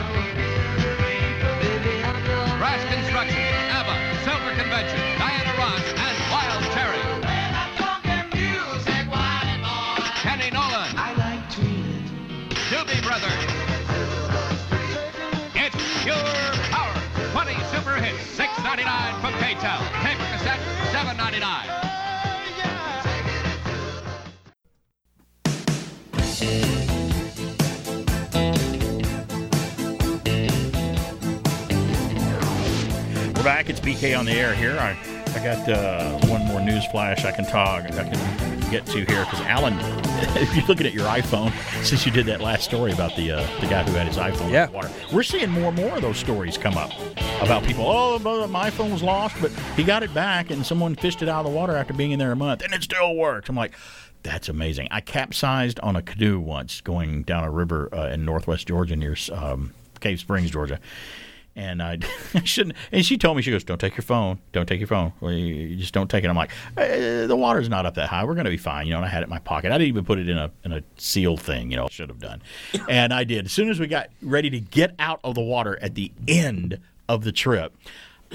Brass Construction, ABBA, Silver Convention, Diana Ross, and Wild Cherry. Kenny Nolan. I like Doobie Brothers. It's pure power. 20 super hits, $6.99 from K-Tel. Tape cassette, $7.99. We're back. It's BK on the air here. I, I got uh, one more news flash I can talk. I can get to here because Alan, if you're looking at your iPhone, since you did that last story about the uh, the guy who had his iPhone Yeah. in the water, we're seeing more and more of those stories come up about people. Oh, my iPhone was lost, but he got it back, and someone fished it out of the water after being in there a month, and it still works. I'm like. That's amazing. I capsized on a canoe once going down a river uh, in northwest Georgia near um, Cave Springs, Georgia and I, I shouldn't. And she told me, she goes, "Don't take your phone. Don't take your phone. You just don't take it." I'm like, eh, "The water's not up that high. We're gonna be fine." You know. And I had it in my pocket. I didn't even put it in a in a sealed thing. You know, should have done. And I did. As soon as we got ready to get out of the water at the end of the trip.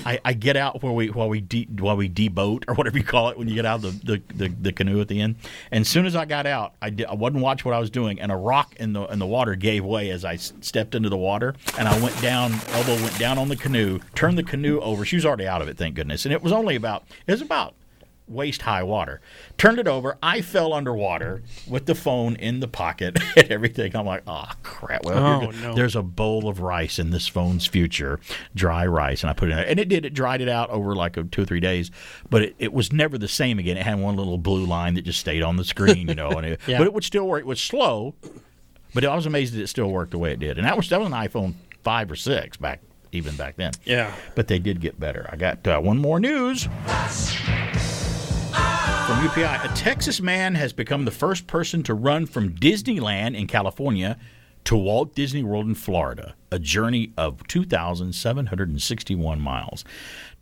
I, I get out where we while we de, while we deboat or whatever you call it when you get out of the, the, the, the canoe at the end. And as soon as I got out, I, did, I wasn't watch what I was doing, and a rock in the in the water gave way as I stepped into the water, and I went down. Elbow went down on the canoe, turned the canoe over. She was already out of it, thank goodness, and it was only about it was about waist high water. Turned it over. I fell underwater with the phone in the pocket and everything. I'm like, oh crap. Well, Oh, no. there's a bowl of rice in this phone's future, dry rice, and I put it in there. And it did. It dried it out over like a, two or three days, but it, it was never the same again. It had one little blue line that just stayed on the screen, you know. And it, Yeah. But it would still work. It was slow, but I was amazed that it still worked the way it did. And that was that was an iPhone five or six back even back then. Yeah. But they did get better. I got uh, one more news. From UPI, a Texas man has become the first person to run from Disneyland in California to Walt Disney World in Florida, a journey of 2,761 miles.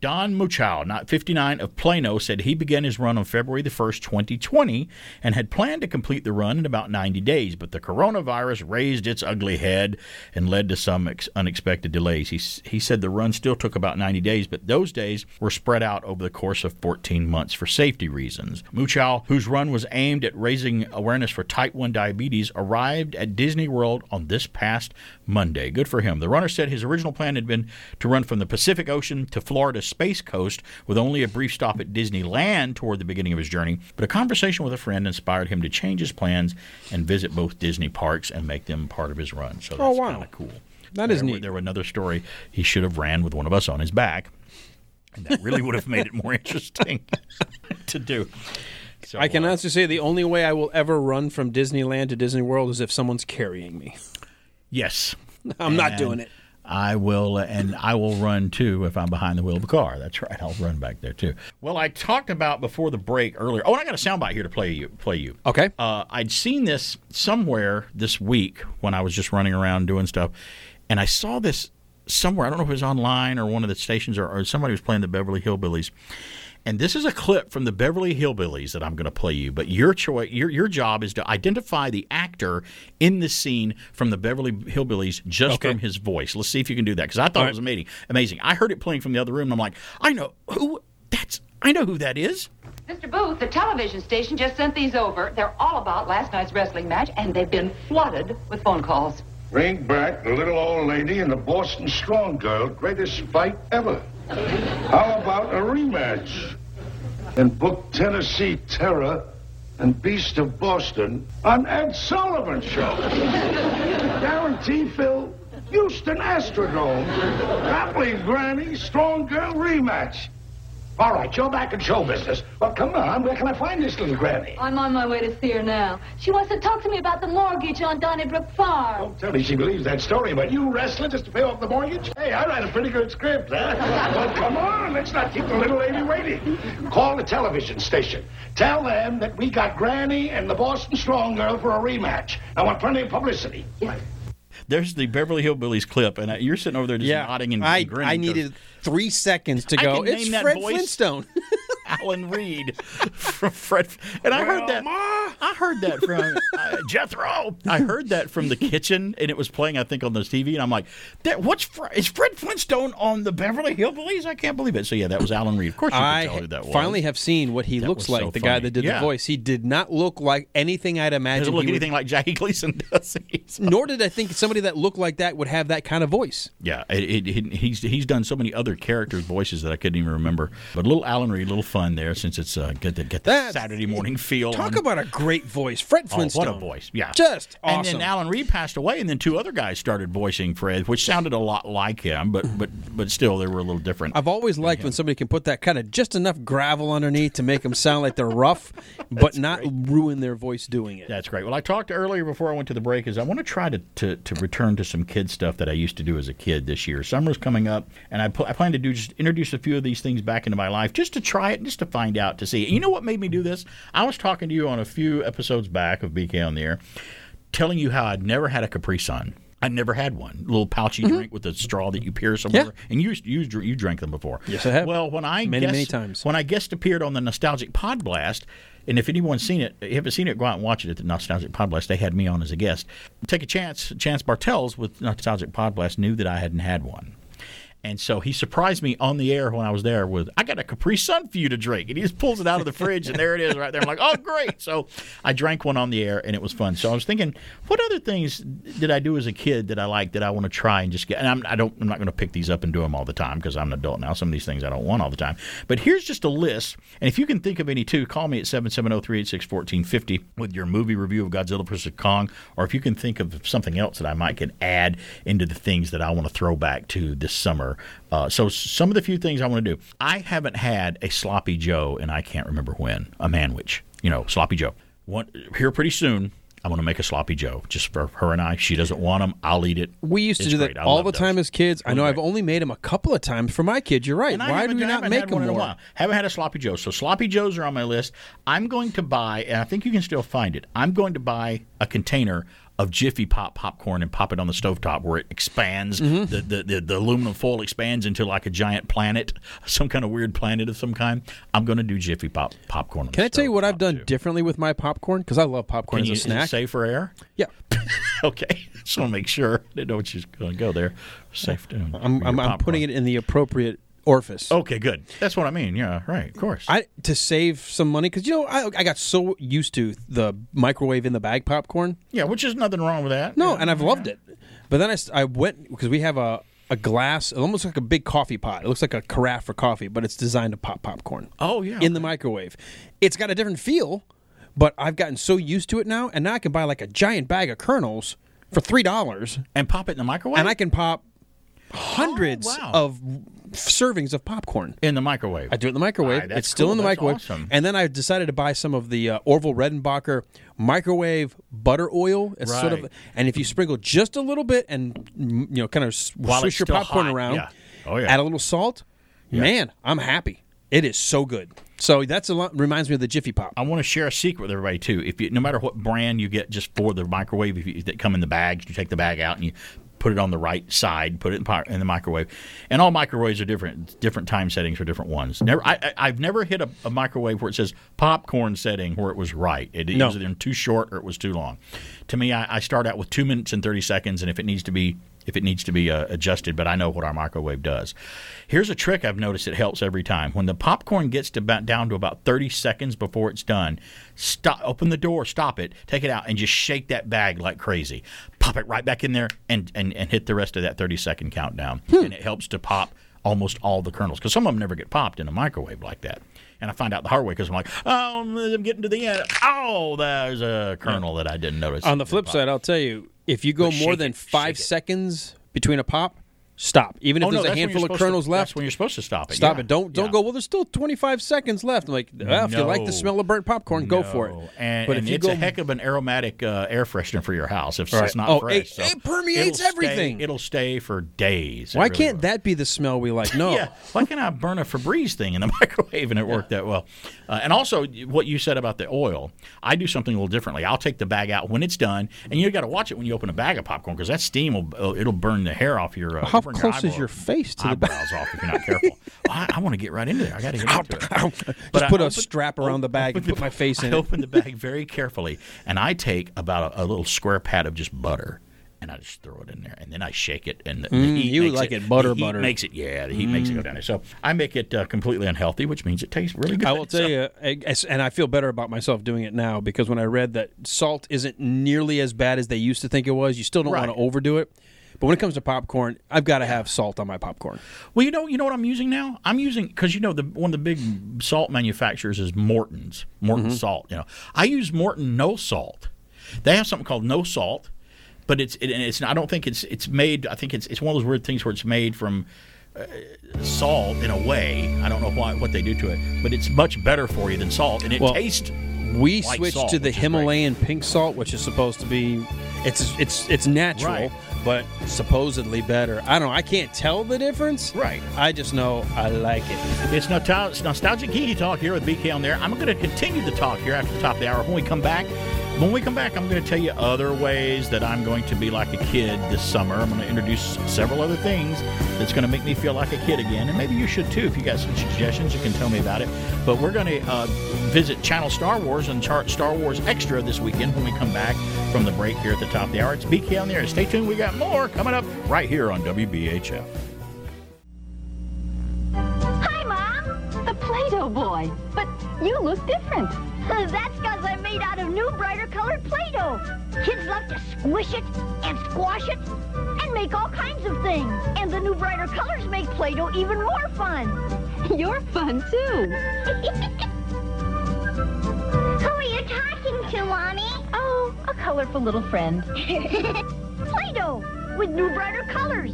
Don Muchow, not 59, of Plano, said he began his run on February the 1st, 2020, and had planned to complete the run in about 90 days, but the coronavirus raised its ugly head and led to some ex- unexpected delays. He, he said the run still took about 90 days, but those days were spread out over the course of 14 months for safety reasons. Muchow, whose run was aimed at raising awareness for type 1 diabetes, arrived at Disney World on this past Monday. Good for him. The runner said his original plan had been to run from the Pacific Ocean to Florida's Space Coast with only a brief stop at Disneyland toward the beginning of his journey, but a conversation with a friend inspired him to change his plans and visit both Disney parks and make them part of his run. So that's Oh, wow. kind of cool. That is there, neat. There were another story. He should have ran with one of us on his back, and that really would have made it more interesting to do. So, I can uh, honestly say the only way I will ever run from Disneyland to Disney World is if someone's carrying me. Yes. I'm not doing it. I will, and I will run too if I'm behind the wheel of a car. That's right. I'll run back there too. Well, I talked about before the break earlier. Oh, and I got a soundbite here to play you. Play you. Okay. Uh, I'd seen this somewhere this week when I was just running around doing stuff, and I saw this somewhere. I don't know if it was online or one of the stations or, or somebody was playing the Beverly Hillbillies. And this is a clip from the Beverly Hillbillies that I'm going to play you. But your choice, your your job is to identify the actor in the scene from the Beverly Hillbillies just Okay. from his voice. Let's see if you can do that because I thought All it right. was amazing. Amazing. I heard it playing from the other room, and I'm like, I know who that's. I know who that is. Mr. Booth, the television station just sent these over. They're all about last night's wrestling match, and they've been flooded with phone calls. Bring back the little old lady and the Boston Strong Girl. Greatest fight ever. How about a rematch? And book Tennessee Terror and Beast of Boston on Ed Sullivan Show. Guarantee Phil, Houston Astrodome. Grappling Granny, Strong Girl rematch. All right, you're back in show business. Well, come on, where can I find this little granny? I'm on my way to see her now. She wants to talk to me about the mortgage on Donnybrook Farm. Don't tell me she believes that story about you wrestling just to pay off the mortgage? Hey, I write a pretty good script, huh? well, come on, let's not keep the little lady waiting. Call the television station. Tell them that we got Granny and the Boston Strong Girl for a rematch. I want plenty of publicity. There's the Beverly Hillbillies clip, and you're sitting over there just Yeah, nodding and, I, grinning. I needed three seconds to I go. It's Fred. Flintstone. Alan Reed from Fred, and I heard that. I heard that from uh, Jethro. I heard that from the kitchen, and it was playing, I think, on the TV, and I'm like, "That what's Fred, is Fred Flintstone on the Beverly Hillbillies? I can't believe it." So yeah, that was Alan Reed. Of course, you could I tell who that was. finally have seen what he That looks was like. so the guy funny. that did Yeah. the voice. He did not look like anything I'd imagine. doesn't look he would- anything like Jackie Gleason does. Nor did I think somebody that looked like that would have that kind of voice. Yeah, it, it, he's he's done so many other characters' voices that I couldn't even remember. But a little Alan Reed, a little fun there since it's uh, get the get that Saturday morning feel. Talk on. about a great voice, Fred Oh, Flintstone. what a voice! Yeah, just And then Alan Reed passed away, and then two other guys started voicing Fred, which sounded a lot like him, but but but still they were a little different. I've always liked when somebody can put that kind of just enough gravel underneath to make them sound like they're rough, but not ruin their voice doing it. That's great. Well, I talked earlier before I went to the break is I want to try to, to, to return to some kid stuff that I used to do as a kid this year. Summer's coming up, and I, pl- I plan to do just introduce a few of these things back into my life just to try it, just to find out, to see. You know what made me do this? I was talking to you on a few episodes back of BK on the Air, telling you how I'd never had a Capri Sun. I never had one. A little pouchy mm-hmm. drink with a straw that you pierce somewhere. Yeah. And you, you you drank them before. Yes, I have. Well, when I Many, guest, many times. when I guest appeared on the Nostalgic Pod Blast, and if anyone's seen it, haven't seen it, go out and watch it at the Nostalgic Pod Blast. They had me on as a guest. Take a chance. Chance Bartels with Nostalgic Pod Blast knew that I hadn't had one. And so he surprised me on the air when I was there with, I got a Capri Sun for you to drink. And he just pulls it out of the fridge, and there it is right there. I'm like, oh, great. So I drank one on the air, and it was fun. So I was thinking, what other things did I do as a kid that I like that I want to try and just get? And I'm, I don't, I'm not going to pick these up and do them all the time because I'm an adult now. Some of these things I don't want all the time. But here's just a list. And if you can think of any too, call me at 770 386 1450 with your movie review of Godzilla vs. Kong. Or if you can think of something else that I might can add into the things that I want to throw back to this summer. Uh, so some of the few things I want to do. I haven't had a sloppy Joe, and I can't remember when a manwich. You know, sloppy Joe. One, here pretty soon. I'm going to make a sloppy Joe just for her and I. She doesn't want them. I'll eat it. We used to do great. that all the those. time as kids. I know Really I've only made them a couple of times for my kids. You're right. And Why do we not make them one in a more? Haven't had a sloppy Joe. So sloppy Joes are on my list. I'm going to buy, and I think you can still find it. I'm going to buy a container of Jiffy Pop popcorn and pop it on the stovetop where it expands. Mm-hmm. The, the, the the aluminum foil expands into like a giant planet, some kind of weird planet of some kind. I'm going to do Jiffy Pop popcorn. On Can I tell you what I've done differently with my popcorn? Because I love popcorn Can as a snack. Is safe for air? Yeah. okay. Just want to make sure. Didn't know what you was going to go there. Safe. To, I'm, I'm, I'm putting it in the appropriate orifice. Okay, good. That's what I mean. Yeah, right. Of course. I to save some money because you know I, I got so used to the microwave in the bag popcorn. Yeah, which is nothing wrong with that. No, Yeah, and I've yeah. loved it. But then I, s- I went because we have a a glass, almost like a big coffee pot. It looks like a carafe for coffee, but it's designed to pop popcorn. Oh yeah, in the microwave. It's got a different feel, but I've gotten so used to it now, and now I can buy like a giant bag of kernels for three dollars and pop it in the microwave, and I can pop hundreds Oh, wow. of servings of popcorn in the microwave. I do it in the microwave. Ah, it's still cool. in the That's microwave. awesome. And then I decided to buy some of the uh, Orville Redenbacher microwave butter oil. It's sort of, Right. and if you sprinkle just a little bit and mm, you know, kind of While swish your popcorn hot, around, yeah. Oh, yeah. add a little salt. Yeah. Man, I'm happy. It is so good. So that's a lot. Reminds me of the Jiffy Pop. I want to share a secret with everybody too. If you, no matter what brand you get, just for the microwave, if you, that come in the bags, you take the bag out and you put it on the right side, put it in, the microwave. And all microwaves are different, different time settings for different ones. Never, I, I've never hit a, a microwave where it says popcorn setting where it was right. It No. was either too short or it was too long. To me, I, I start out with two minutes and thirty seconds, and if it needs to be if it needs to be uh, adjusted, but I know what our microwave does. Here's a trick I've noticed it helps every time. When the popcorn gets to about, down to about 30 seconds before it's done, stop, open the door, stop it, take it out, and just shake that bag like crazy. Pop it right back in there and, and, and hit the rest of that 30 second countdown. And it helps to pop almost all the kernels because some of them never get popped in a microwave like that. And I find out the hard way because I'm like, oh, I'm getting to the end. Oh, there's a kernel that I didn't notice. On the flip side, I'll tell you, if you go more than it, five seconds between a pop, stop. Even if Oh, no, there's a handful of supposed to- kernels left, That's when you're supposed to stop it. Stop yeah. it. Don't don't Yeah. go. Well, there's still 25 seconds left. I'm like, well, if you like the smell of burnt popcorn, go for it. And, but and if you it's go, a heck of an aromatic uh, air freshener for your house if Right. it's not Oh, fresh. it- so it permeates it'll stay- everything. it'll stay for days. Why really can't will. that be the smell we like? No. Yeah, why can't I burn a Febreze thing in the microwave and it worked that well? Uh, and also, what you said about the oil, I do something a little differently. I'll take the bag out when it's done, and you got to watch it when you open a bag of popcorn because that steam will uh, it'll burn the hair off your. Uh, Burn close is eyebrow- your face to the bag? eyebrows off if you're not careful? Well, I, I want to get right into there. I got to get into it. Just But I put a open- strap around the bag and put my face in I it. open the bag very carefully, and I take about a, a little square pad of just butter, and I just throw it in there, and then I shake it, and the, the Mm, heat you like it, it butter, the butter. makes it yeah, the heat makes it go Mm. down there. So I make it uh, completely unhealthy, which means it tastes really good. I will tell you, I- I- and I feel better about myself doing it now because when I read that salt isn't nearly as bad as they used to think it was, you still don't want to overdo it. But when it comes to popcorn, I've got to have salt on my popcorn. Well, you know, you know what I'm using now. I'm using because you know the one of the big salt manufacturers is Morton's Morton Mm-hmm. salt. You know, I use Morton no salt. They have something called no salt, but it's it, and it's I don't think it's it's made. I think it's it's one of those weird things where it's made from uh, salt in a way. I don't know why what they do to it, but it's much better for you than salt, and it Well, tastes. We like switched salt, to the. Himalayan pink salt, which is supposed to be it's it's it's natural, Right. But supposedly better. I don't know. I can't tell the difference. Right. I just know I like it. It's, nostal- it's nostalgic geeky talk here with BK on there. I'm going to continue the talk here after the top of the hour. When we come back, when we come back, I'm going to tell you other ways that I'm going to be like a kid this summer. I'm going to introduce several other things that's going to make me feel like a kid again. And maybe you should too. If you got some suggestions, you can tell me about it. But we're going to uh, visit Channel Star Wars and chart Star Wars Extra this weekend when we come back from the break here at the top of the hour. It's BK on the air. Stay tuned. We got more coming up right here on WBHF. Hi, Mom. The Play Doh Boy. But you look different. That's because I'm made out of new, brighter colored Play-Doh. Kids love to squish it and squash it and make all kinds of things. And the new, brighter colors make Play-Doh even more fun. You're fun, too. Who are you talking to, Mommy? Oh, a colorful little friend. Play-Doh with new, brighter colors.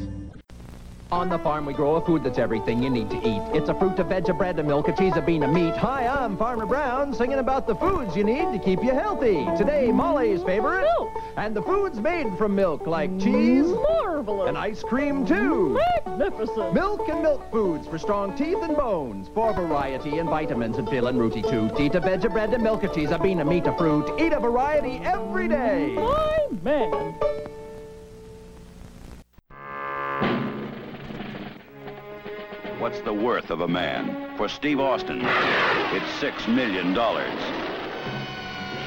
On the farm, we grow a food that's everything you need to eat. It's a fruit, a veg, a bread, a milk, a cheese, a bean, a meat. Hi, I'm Farmer Brown, singing about the foods you need to keep you healthy. Today, Molly's favorite. Milk. And the foods made from milk, like cheese. Marvelous. And ice cream, too. Magnificent. Milk and milk foods for strong teeth and bones. For variety and vitamins and fill and rooty tooth. Eat a veg, a bread, a milk, a cheese, a bean, a meat, a fruit. Eat a variety every day. My man. What's the worth of a man? For Steve Austin, it's six million dollars.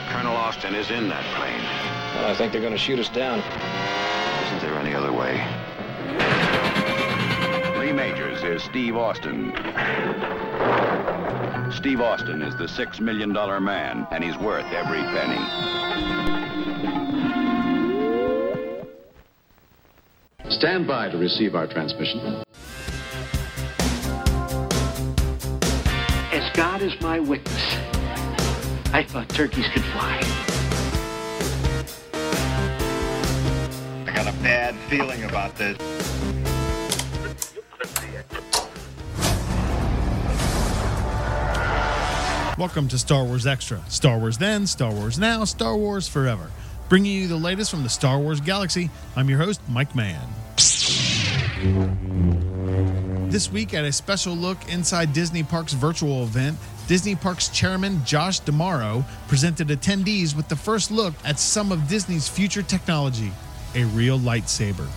Colonel Austin is in that plane. I think they're going to shoot us down. Isn't there any other way? Lee Majors is Steve Austin. Steve Austin is the six million dollar man, and he's worth every penny. Stand by to receive our transmission. As God is my witness, I thought turkeys could fly. I got a bad feeling about this. Welcome to Star Wars Extra. Star Wars then, Star Wars now, Star Wars forever. Bringing you the latest from the Star Wars galaxy, I'm your host, Mike Mann. Mm. This week, at a special look inside Disney Parks virtual event, Disney Parks chairman Josh D'Amaro presented attendees with the first look at some of Disney's future technology a real lightsaber.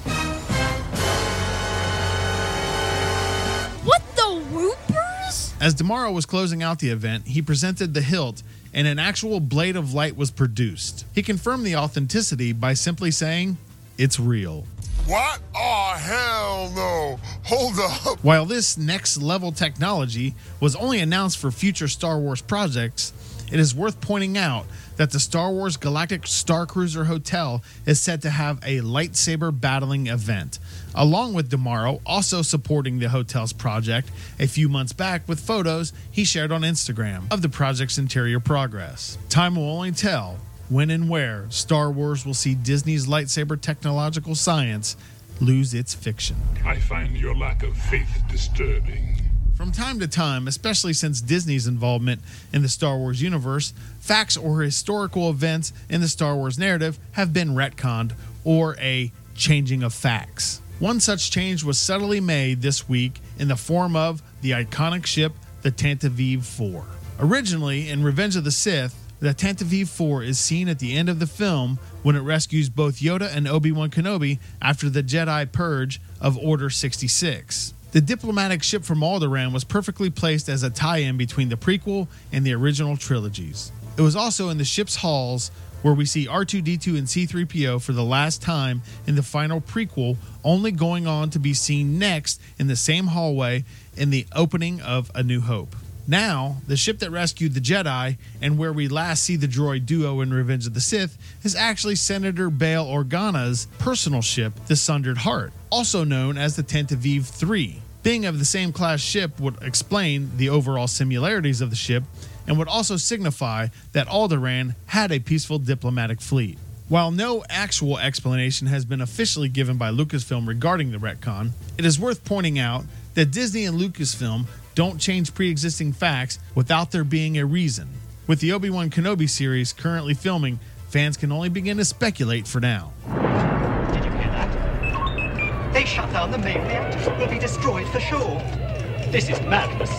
What the whoopers? As D'Amaro was closing out the event, he presented the hilt and an actual blade of light was produced. He confirmed the authenticity by simply saying, It's real. What? Oh, hell no. Hold up. While this next level technology was only announced for future Star Wars projects, it is worth pointing out that the Star Wars Galactic Star Cruiser Hotel is set to have a lightsaber battling event, along with D'Amaro also supporting the hotel's project a few months back with photos he shared on Instagram of the project's interior progress. Time will only tell when and where Star Wars will see Disney's lightsaber technological science lose its fiction. I find your lack of faith disturbing. From time to time, especially since Disney's involvement in the Star Wars universe, facts or historical events in the Star Wars narrative have been retconned or a changing of facts. One such change was subtly made this week in the form of the iconic ship, the Tantive 4. Originally, in Revenge of the Sith, the Tantive 4 is seen at the end of the film when it rescues both Yoda and Obi Wan Kenobi after the Jedi purge of Order 66. The diplomatic ship from Alderaan was perfectly placed as a tie in between the prequel and the original trilogies. It was also in the ship's halls where we see R2D2 and C3PO for the last time in the final prequel, only going on to be seen next in the same hallway in the opening of A New Hope. Now, the ship that rescued the Jedi, and where we last see the droid duo in Revenge of the Sith, is actually Senator Bail Organa's personal ship, the Sundered Heart, also known as the Tantive 3. Being of the same class ship would explain the overall similarities of the ship and would also signify that Alderaan had a peaceful diplomatic fleet. While no actual explanation has been officially given by Lucasfilm regarding the retcon, it is worth pointing out that Disney and Lucasfilm don't change pre existing facts without there being a reason. With the Obi Wan Kenobi series currently filming, fans can only begin to speculate for now. Did you hear that? They shut down the main reactor. We'll be destroyed for sure. This is madness.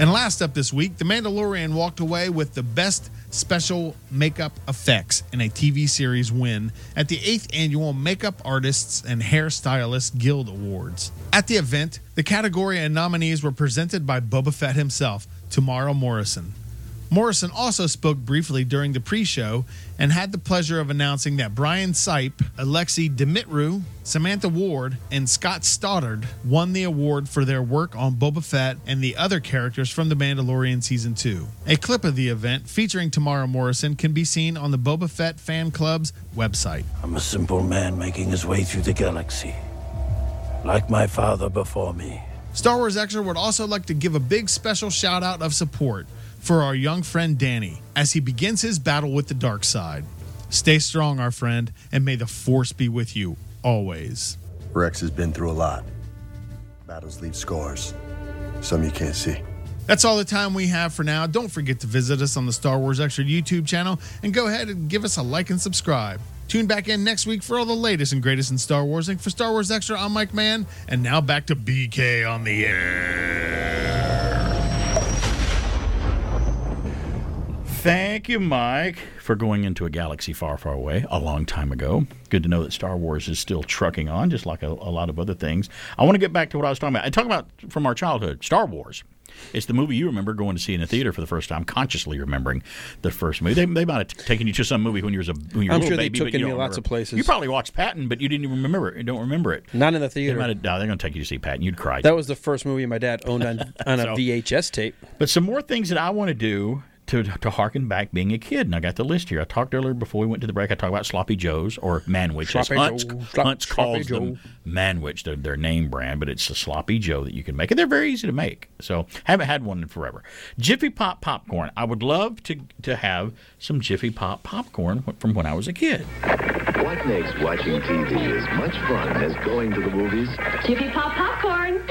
And last up this week, The Mandalorian walked away with the best special makeup effects in a TV series win at the 8th annual Makeup Artists and Hairstylists Guild Awards. At the event, the category and nominees were presented by Boba Fett himself, Temuera Morrison. Morrison also spoke briefly during the pre show and had the pleasure of announcing that Brian Sipe, Alexei Dmitriew, Samantha Ward, and Scott Stoddard won the award for their work on Boba Fett and the other characters from The Mandalorian Season 2. A clip of the event featuring Temuera Morrison can be seen on the Boba Fett Fan Club's website. I'm a simple man making his way through the galaxy, like my father before me. Star Wars Extra would also like to give a big special shout out of support for our young friend Danny as he begins his battle with the dark side. Stay strong, our friend, and may the Force be with you always. Rex has been through a lot. Battles leave scars, some you can't see. That's all the time we have for now. Don't forget to visit us on the Star Wars Extra YouTube channel and go ahead and give us a like and subscribe. Tune back in next week for all the latest and greatest in Star Wars. And for Star Wars Extra, I'm Mike Mann. And now back to BK on the air. Thank you, Mike, for going into a galaxy far, far away a long time ago. Good to know that Star Wars is still trucking on, just like a, a lot of other things. I want to get back to what I was talking about. I talk about from our childhood, Star Wars. It's the movie you remember going to see in the theater for the first time, consciously remembering the first movie. They, they might have t- taken you to some movie when you was a when you were I'm a sure they baby, took you me lots of places. You probably watched Patton, but you didn't even remember it. You don't remember it. Not in the They theater. might have, no, they're going to take you to see Patton. You'd cry. That was the first movie my dad owned on, on a So- VHS tape. But some more things that I want to do to to harken back being a kid, and I got the list here. I talked earlier before we went to the break. I talked about sloppy joes or manwich. as Sloppy Hunt's, Joe. Slop- Hunt's Sloppy calls them manwich, their, their name brand, but it's a sloppy joe that you can make, and they're very easy to make. So haven't had one in forever. Jiffy Pop popcorn. I would love to to have some Jiffy Pop popcorn from when I was a kid. What makes watching TV as much fun as going to the movies? Jiffy Pop popcorn.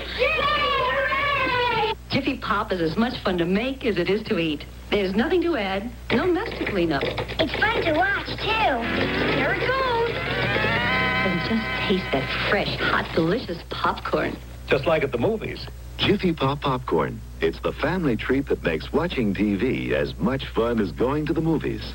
Jiffy Pop is as much fun to make as it is to eat. There's nothing to add, no mess to clean up. It's fun to watch, too. Here it goes. And just taste that fresh, hot, delicious popcorn. Just like at the movies. Jiffy Pop Popcorn. It's the family treat that makes watching TV as much fun as going to the movies.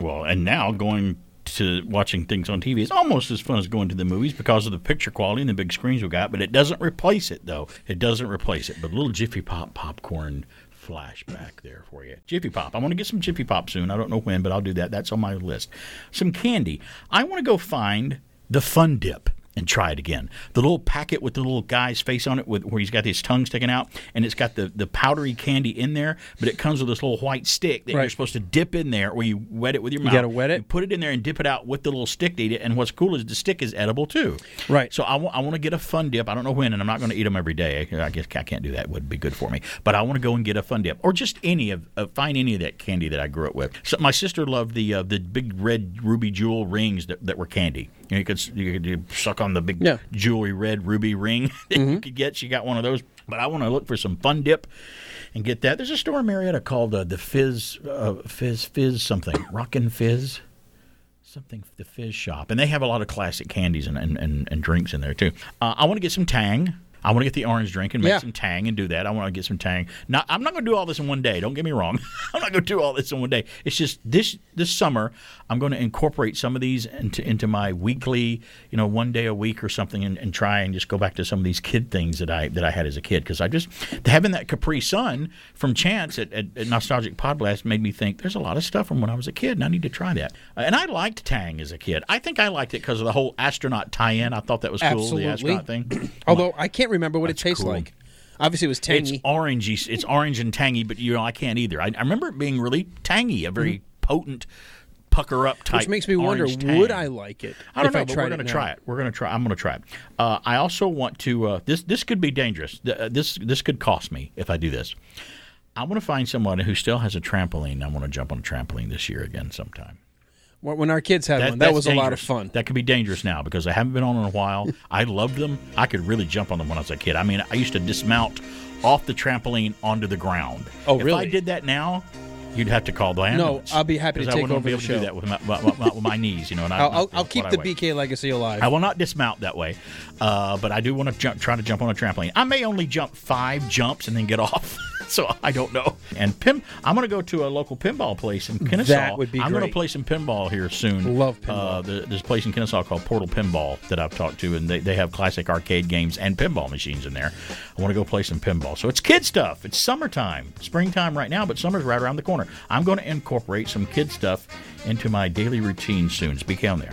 Well, and now going to watching things on TV is almost as fun as going to the movies because of the picture quality and the big screens we got, but it doesn't replace it, though. It doesn't replace it. But a little Jiffy Pop popcorn flashback there for you. Jiffy Pop. I want to get some Jiffy Pop soon. I don't know when, but I'll do that. That's on my list. Some candy. I want to go find the Fun Dip. And try it again. The little packet with the little guy's face on it, with where he's got his tongue sticking out, and it's got the, the powdery candy in there, but it comes with this little white stick that you're supposed to dip in there, or you wet it with your mouth. You gotta wet it? You put it in there and dip it out with the little stick to eat it. And what's cool is the stick is edible too. Right. So I want to get a fun dip. I don't know when, and I'm not going to eat them every day. I guess I can't do that. It would be good for me. But I want to go and get a fun dip, or just any of uh, find any of that candy that I grew up with. So my sister loved the uh, the big red ruby jewel rings that, that were candy. You, know, you could you could you suck on the big Yeah. jewelry red ruby ring that you could get. She got one of those. But I want to look for some fun dip and get that. There's a store in Marietta called uh, the Fizz uh, Fizz Fizz something Rockin' Fizz something the fizz shop and they have a lot of classic candies and, and, and, and drinks in there too uh, i want to get some tang i want to get the orange drink and make Yeah. some tang and do that. I want to get some tang. Now i'm not going to do all this in one day don't get me wrong. I'm not going to do all this in one day. It's just this this summer i'm going to incorporate some of these into into my weekly you know one day a week or something and, and try and just go back to some of these kid things that i that i had as a kid. Because i just having that capri sun from chance at, at, at nostalgic pod blast made me think there's a lot of stuff from when i was a kid and i need to try that. And i liked tang as a kid. I think i liked it because of the whole astronaut tie-in. I thought that was cool Absolutely. the astronaut thing. Although I can't remember what it tastes cool. like. Obviously, it was tangy. it's orangey it's orange and tangy but you know i can't either i, I remember it being really tangy a very potent pucker up type Mm-hmm. Which makes me wonder, tang. would I like it? I don't if know, I but we're going to try it. We're going to try. I'm going to try it. Uh, I also want to. Uh, this this could be dangerous. Uh, This this could cost me if I do this. I want to find someone who still has a trampoline. I want to jump on a trampoline this year again sometime. When our kids had one, that was a lot of fun. That could be dangerous now because I haven't been on in a while. I loved them. I could really jump on them when I was a kid. I mean, I used to dismount off the trampoline onto the ground. Oh, If I did that now, you'd have to call the ambulance. No. I'll be happy to I take wouldn't over be the able to do that with my, my, my, with my knees. You know, and I, I'll, I'll, I'll keep the. BK legacy alive. I will not dismount that way, uh, but I do want to jump, try to jump on a trampoline. I may only jump five jumps and then get off, so I don't know. And pin, I'm going to go to a local pinball place in Kennesaw. That would be I'm going to play some pinball here soon. Love Uh, pinball. the, there's a place in Kennesaw called Portal Pinball that I've talked to, and they, they have classic arcade games and pinball machines in there. I want to go play some pinball. So it's kid stuff. It's summertime, springtime right now, but summer's right around the corner. I'm going to incorporate some kid stuff into my daily routine soon. Speak on there.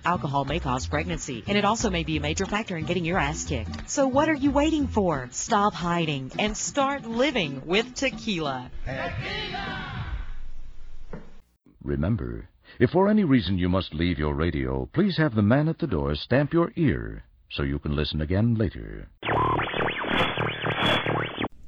Alcohol may cause pregnancy. And it also may be a major factor in getting your ass kicked. So what are you waiting for? Stop hiding and start living with tequila. Remember, if for any reason you must leave your radio, please have the man at the door stamp your ear so you can listen again later.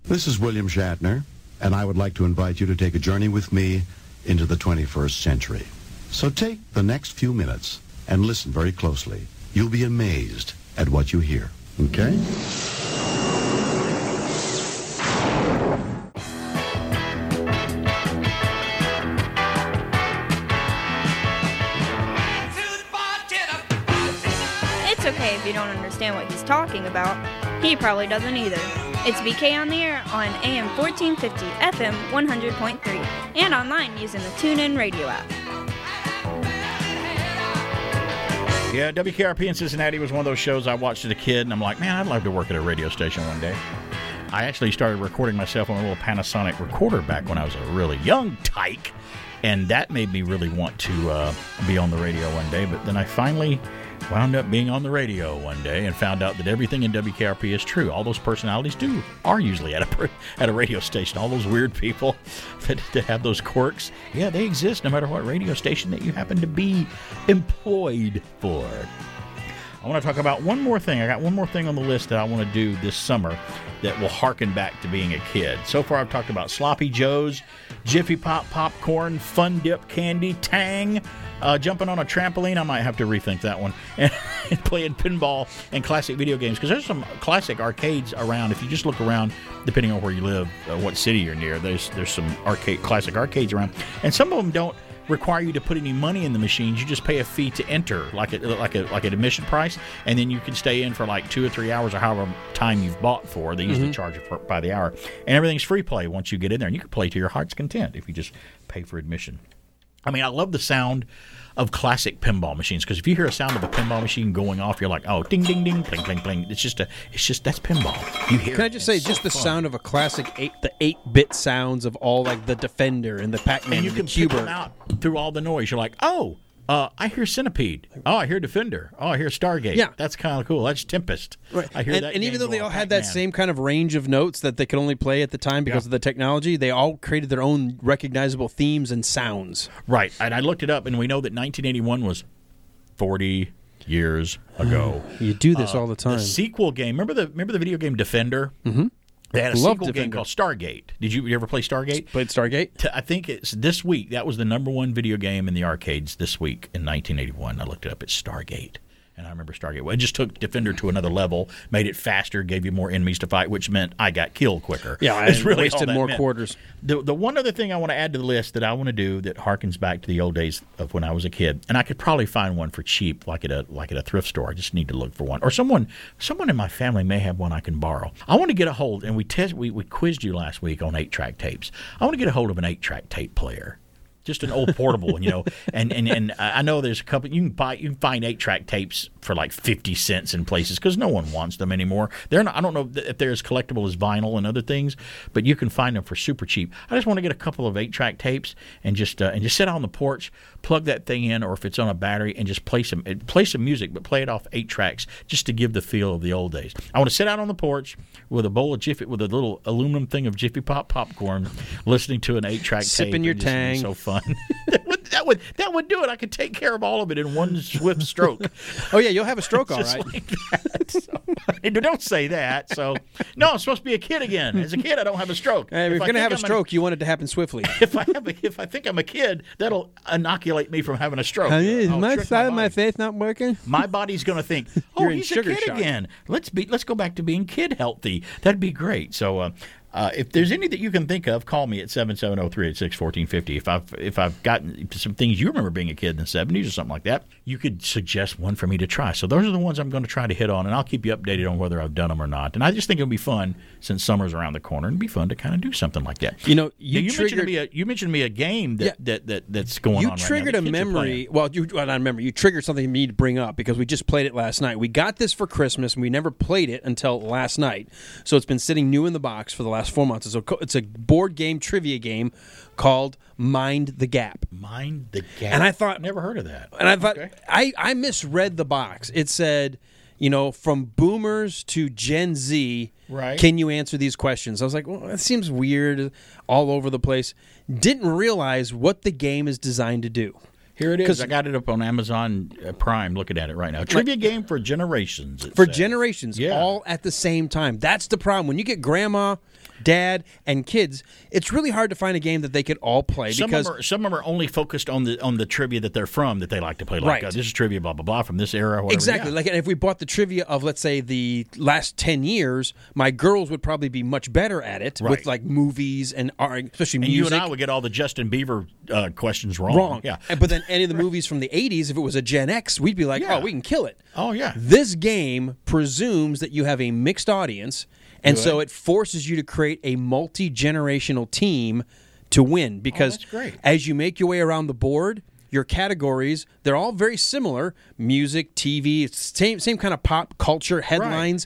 This is William Shatner, and I would like to invite you to take a journey with me into the 21st century. So take the next few minutes and listen very closely. You'll be amazed at what you hear. Okay? It's okay if you don't understand what he's talking about. He probably doesn't either. It's BK on the air on AM 1450, FM 100.3, and online using the TuneIn radio app. Yeah, WKRP in Cincinnati was one of those shows I watched as a kid, and I'm like, man, I'd love to work at a radio station one day. I actually started recording myself on a little Panasonic recorder back when I was a really young tyke, and that made me really want to uh, be on the radio one day. But then I finally wound up being on the radio one day and found out that everything in WKRP is true. All those personalities do are usually at a at a radio station. All those weird people that, that have those quirks, yeah, they exist no matter what radio station that you happen to be employed for. I want to talk about one more thing. I got one more thing on the list that I want to do this summer that will harken back to being a kid. So far, I've talked about Sloppy Joe's, Jiffy Pop popcorn, Fun Dip candy, Tang, uh, jumping on a trampoline. I might have to rethink that one. And playing pinball and classic video games because there's some classic arcades around. If you just look around, depending on where you live, uh, what city you're near, there's there's some arcade classic arcades around, and some of them don't require you to put any money in the machines. You just pay a fee to enter, like a, like a like an admission price, and then you can stay in for like two or three hours or however time you've bought for. They usually Mhm. charge you for, by the hour, and everything's free play once you get in there, and you can play to your heart's content if you just pay for admission. I mean, I love the sound of classic pinball machines because if you hear a sound of a pinball machine going off, you're like, oh, ding, ding, ding, bling, bling, bling. It's just a, it's just that's pinball. You hear. Can I just and say, it's just so the fun. sound of a classic eight, the eight-bit sounds of all like the Defender and the Pac-Man and you and can the Cuber. them out through all the noise. You're like, oh, uh, I hear Centipede. Oh, I hear Defender. Oh, I hear Stargate. Yeah. that's kind of cool. That's Tempest. Right. I hear and, that. and even though they all had that Pac-Man. same kind of range of notes that they could only play at the time because Yeah. of the technology, they all created their own recognizable themes and sounds. Right, and I looked it up, and we know that 1981 was 40 years ago. You do this Uh, all the time. The sequel game. Remember the remember the video game Defender? Mm-hmm. They had a Loved sequel game called Stargate. Did you, you ever play Stargate? Played Stargate. I think it's this week. That was the number one video game in the arcades this week in 1981. I looked it up. It's Stargate. And I remember Stargate. Well, it just took Defender to another level, made it faster, gave you more enemies to fight, which meant I got killed quicker. Yeah, It's really all wasted more meant. quarters. The the one other thing I want to add to the list that I want to do that harkens back to the old days of when I was a kid, and I could probably find one for cheap, like at a like at a thrift store. I just need to look for one, or someone someone in my family may have one I can borrow. I want to get a hold, and we test we, we quizzed you last week on eight track tapes. I want to get a hold of an eight track tape player just an old portable, you know. And, and and I know there's a couple. You can buy, you can find eight track tapes for like fifty cents in places because no one wants them anymore. They're not. I don't know if they're as collectible as vinyl and other things, but you can find them for super cheap. I just want to get a couple of eight track tapes and just uh, and just sit on the porch, plug that thing in, or if it's on a battery, and just play some play some music, but play it off eight tracks just to give the feel of the old days. I want to sit out on the porch with a bowl of Jiffy with a little aluminum thing of Jiffy Pop popcorn, listening to an eight track tape. Sipping your and just- it'd be Tang. So fun. that, would, that would do it. I could take care of all of it in one swift stroke. Oh yeah, you'll have a stroke, all right. Like that. So, don't say that. So no, I'm supposed to be a kid again. As a kid, I don't have a stroke. Hey, if you're gonna have a I'm stroke, you want it to happen swiftly. if I have a, if I think I'm a kid, that'll inoculate me from having a stroke. Is I'll my side of my face not working? My body's going to think, "Oh, he's a kid shock. again. Let's be. Let's go back to being kid healthy. That'd be great." So, uh, uh, if there's any that you can think of, call me at 770-386-1450. If I've if I've gotten some things you remember being a kid in the 70s or something like that, you could suggest one for me to try. So those are the ones I'm going to try to hit on, and I'll keep you updated on whether I've done them or not. And I just think it'll be fun since summer's around the corner, and it'd be fun to kind of do something like that. You know, Now, you, you mentioned to triggered me a you mentioned me a game that, that, that that's going you on. right now triggered that a kids are playing. memory. Well, you well, not a memory. You triggered something you need to bring up because we just played it last night. We got this for Christmas and we never played it until last night. So it's been sitting new in the box for the last four months. It's a, it's a board game trivia game called Mind the Gap. Mind the gap. And I thought never heard of that. And I thought I, I misread the box. It said, you know, from boomers to Gen Z, Right. can you answer these questions? I was like, well, that seems weird, all over the place. Didn't realize what the game is designed to do. Here it is. I got it up on Amazon uh, Prime. Looking at it right now. Trivia game for generations. for says. generations, Yeah. all at the same time. That's the problem. When you get grandma, dad, and kids, it's really hard to find a game that they could all play Some because of them are, some of them are only focused on the on the trivia that they're from that they like to play. Like Right. uh, this is trivia, blah blah blah, from this era. Whatever. Exactly. Yeah. Like if we bought the trivia of let's say the last 10 years, my girls would probably be much better at it with like movies and art, especially and music. you and I would get all the Justin Bieber uh, questions wrong. wrong. Yeah. But then any of the movies from the 80s, if it was a Gen X, we'd be like, Yeah. "Oh, we can kill it." Oh yeah. This game presumes that you have a mixed audience, and so it forces you to create a multi-generational team to win because Oh, as you make your way around the board, your categories, they're all very similar, music, TV, same same kind of pop culture headlines.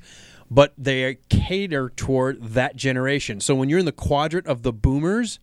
But they cater toward that generation. So when you're in the quadrant of the boomers,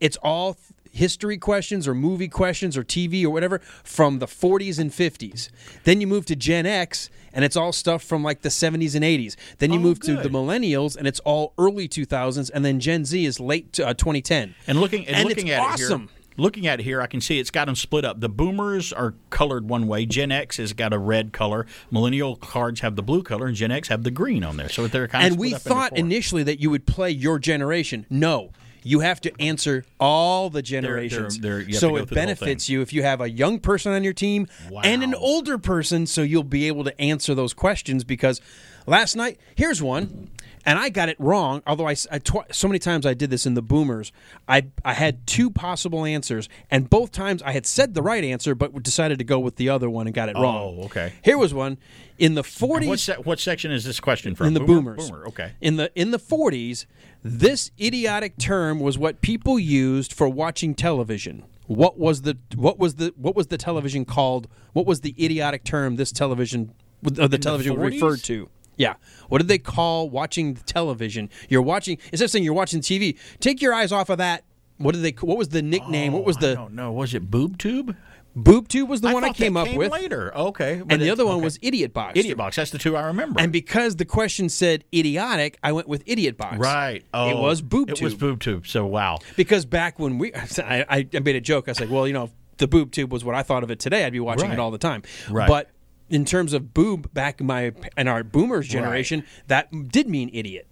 it's all history questions or movie questions or TV or whatever from the 40s and 50s. Then you move to Gen X and it's all stuff from like the 70s and 80s. Then you Oh, move to the millennials and it's all early 2000s and then Gen Z is late uh, 2010. And looking and, And looking at awesome. it here, looking at it here, I can see it's got them split up. The boomers are colored one way. Gen X has got a red color. Millennial cards have the blue color, and Gen X have the green on there. So they're kind of And we thought initially that you would play your generation. No. You have to answer all the generations. they're- have to so it through the whole benefits you if you have a young person on your team and an older person, so you'll be able to answer those questions. Because last night, here's one, and I got it wrong. Although I tw- so many times I did this in the Boomers, I I had two possible answers, and both times I had said the right answer, but decided to go with the other one and got it wrong. Oh, okay. Here was one in the And 40s What, se- what section is this question from? in the Boomer? boomers. Boomer. Okay. In the in the 40s, this idiotic term was what people used for watching television. What was the what was the what was the television called? What was the idiotic term this television uh, the the television 40s? referred to? Yeah. What did they call watching the television? You're watching instead of saying you're watching TV, take your eyes off of that. What did they what was the nickname? what was oh, the Oh, No, was it boob tube? Boob tube was the one I came up came with. later. Okay, And the other one okay. was idiot box. Idiot box. That's the two I remember. And because the question said idiotic, I went with idiot box. right. Oh, it was boob It tube. was boob tube. So wow. Because back when we, I, I made a joke. I was like, well, you know, the boob tube was what I thought of it today, I'd be watching Right. it all the time. Right. But in terms of boob, back in my in our boomers generation, that did mean idiot.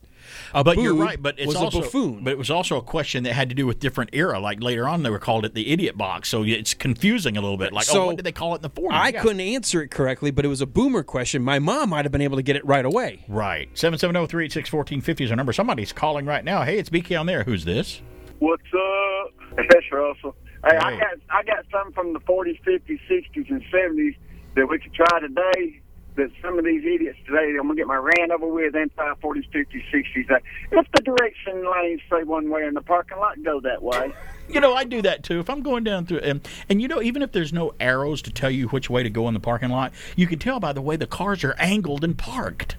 A but you're right. But it's was a also buffoon. But it was also a question that had to do with different era. Like later on, they were called it the idiot box. So it's confusing a little bit. Like, oh, So, oh, what did they call it in the 40s? I Yeah. couldn't answer it correctly, but it was a boomer question. My mom might have been able to get it right away. Right. 770-386-1450 is our number. Somebody's calling right now. Hey, it's BK on there. Who's this? What's up? It's Russell. Hey, I got I got some from the 40s, 50s, 60s, and 70s that we could try today. That some of these idiots today, I'm gonna get my rant over with. And try 40s, 50s, 60s. Uh, If the direction lanes say one way in the parking lot, go that way. You know, I do that too. If I'm going down through, and, and you know, even if there's no arrows to tell you which way to go in the parking lot, you can tell by the way the cars are angled and parked.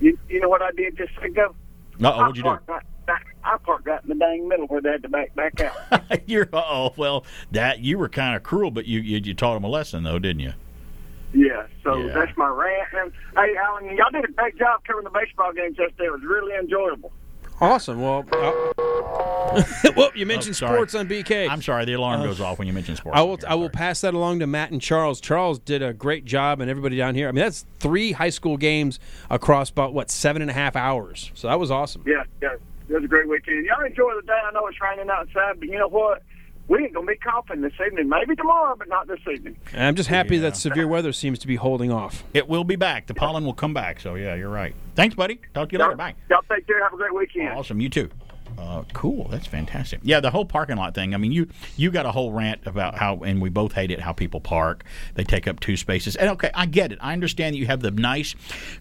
You, you know what I did just ago? Uh-oh, what'd you do? I parked Right, right, I parked right in the dang middle where they had to back back out. You're oh well, that you were kind of cruel, but you, you you taught them a lesson though, didn't you? Yeah, so Yeah. that's my rant. And hey, Alan, y'all did a great job covering the baseball games yesterday. It was really enjoyable. Awesome. Well, uh, well, you mentioned Oh, sports on BK. I'm sorry, the alarm Uh, goes off when you mention sports. I will. I will pass that along to Matt and Charles. Charles did a great job, and everybody down here. I mean, that's three high school games across about what seven and a half hours. So that was awesome. Yeah, yeah, it was a great weekend. Y'all enjoy the day. I know it's raining outside, but you know what? We ain't gonna be coughing this evening. Maybe tomorrow, but not this evening. And I'm just happy that severe weather seems to be holding off. It will be back. The pollen will come back. So yeah, you're right. Thanks, buddy. Talk to you later. Bye. Y'all take care. Have a great weekend. Awesome. You too. Uh, cool. That's fantastic. Yeah, the whole parking lot thing. I mean, you you got a whole rant about how, and we both hate it how people park. They take up two spaces. And okay, I get it. I understand that you have the nice,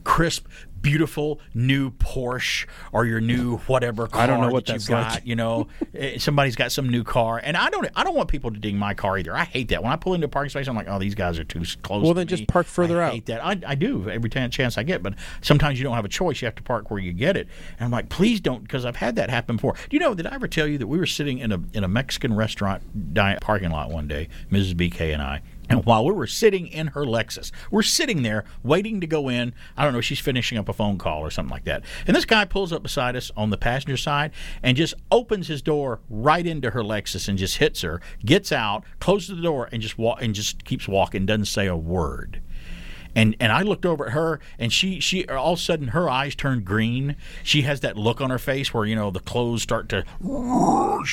crisp, beautiful new Porsche or your new whatever car I don't know what that you've got. like. You know, Eh, somebody's got some new car, and I don't. I don't want people to ding my car either. I hate that. When I pull into a parking space, I'm like, oh, these guys are too close. Well, then just park further I out. hate that. I, I do every time chance I get, but sometimes you don't have a choice. You have to park where you get it. And I'm like, please don't, because I've had that happen before. Do you know? Did I ever tell you that we were sitting in a in a Mexican restaurant diet parking lot one day, Mrs. BK and I. And while we were sitting in her Lexus, we're sitting there waiting to go in. I don't know, she's finishing up a phone call or something like that. And this guy pulls up beside us on the passenger side and just opens his door right into her Lexus and just hits her, gets out, closes the door, and just walk and just keeps walking, doesn't say a word. And and I looked over at her, and she she all of a sudden her eyes turned green. She has that look on her face where you know the clothes start to.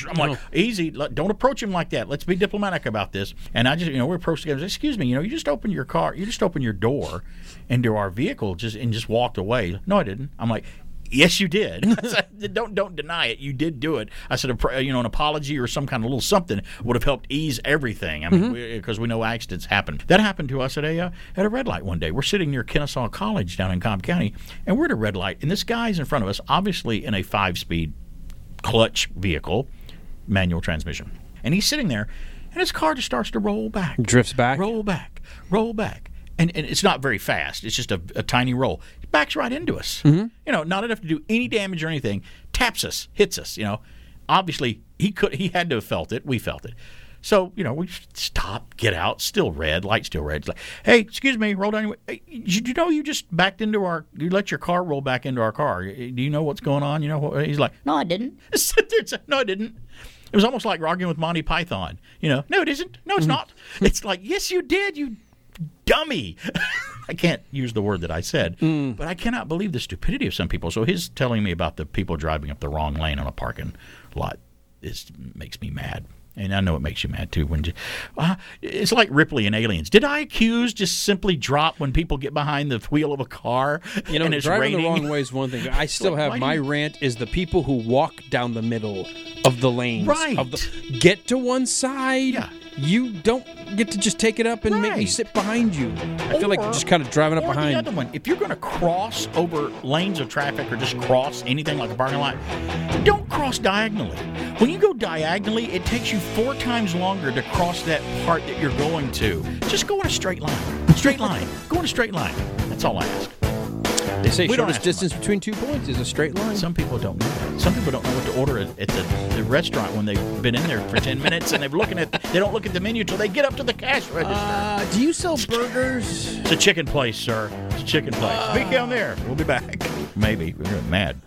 I'm like, oh. easy, don't approach him like that. Let's be diplomatic about this. And I just you know we approached together. And said, Excuse me, you know you just opened your car, you just opened your door into our vehicle, just and just walked away. No, I didn't. I'm like. Yes, you did. Said, don't don't deny it. You did do it. I said, you know, an apology or some kind of little something would have helped ease everything. I mean, because we, know accidents happen. That happened to us at a uh, at a red light one day. We're sitting near Kennesaw College down in Cobb County, and we're at a red light, and this guy's in front of us, obviously in a five speed clutch vehicle, manual transmission, and he's sitting there, and his car just starts to roll back, Drifts back. roll back, roll back. And, and it's not very fast. It's just a, a tiny roll. It backs right into us. Mm-hmm. You know, not enough to do any damage or anything. Taps us, hits us. You know, obviously he could. He had to have felt it. We felt it. So you know, we stop, get out, still red, light still red. It's like, hey, excuse me, roll down. Your, hey, did you know you just backed into our? You let your car roll back into our car. Do you know what's going on? You know what? He's like, no, I didn't. Sit there and say, no, I didn't. It was almost like arguing with Monty Python. You know, no, it isn't. No, it's not. It's like, yes, you did. You dummy. I can't use the word that I said, but I cannot believe the stupidity of some people. So his telling me about the people driving up the wrong lane on a parking lot is makes me mad. And I know it makes you mad too. When you, uh, it's like Ripley and Aliens. Did I accuse just simply drop when people get behind the wheel of a car You know, and it's driving raining? the wrong way is one thing. I still Like, have my you- rant is the people who walk down the middle of the lanes. Right. Of the, get to one side. Yeah. You don't get to just take it up and make me sit behind you. I feel like Or- just kind of driving up or behind. The other one, if you're going to cross over lanes of traffic or just cross anything like a parking lot, don't cross diagonally. When you go diagonally, it takes you four times longer to cross that part that you're going to. Just go in a straight line. Straight line. go in a straight line. That's all I ask. They say We shortest distance between two points is a straight line. Some people don't know that. Some people don't know what to order at, at the, the restaurant when they've been in there for 10 minutes and they're looking at, they don't look at the menu till they get up to the cash register. Uh, do you sell burgers? It's a chicken place, sir. It's a chicken place. Be down there. We'll be back. Maybe. We're mad.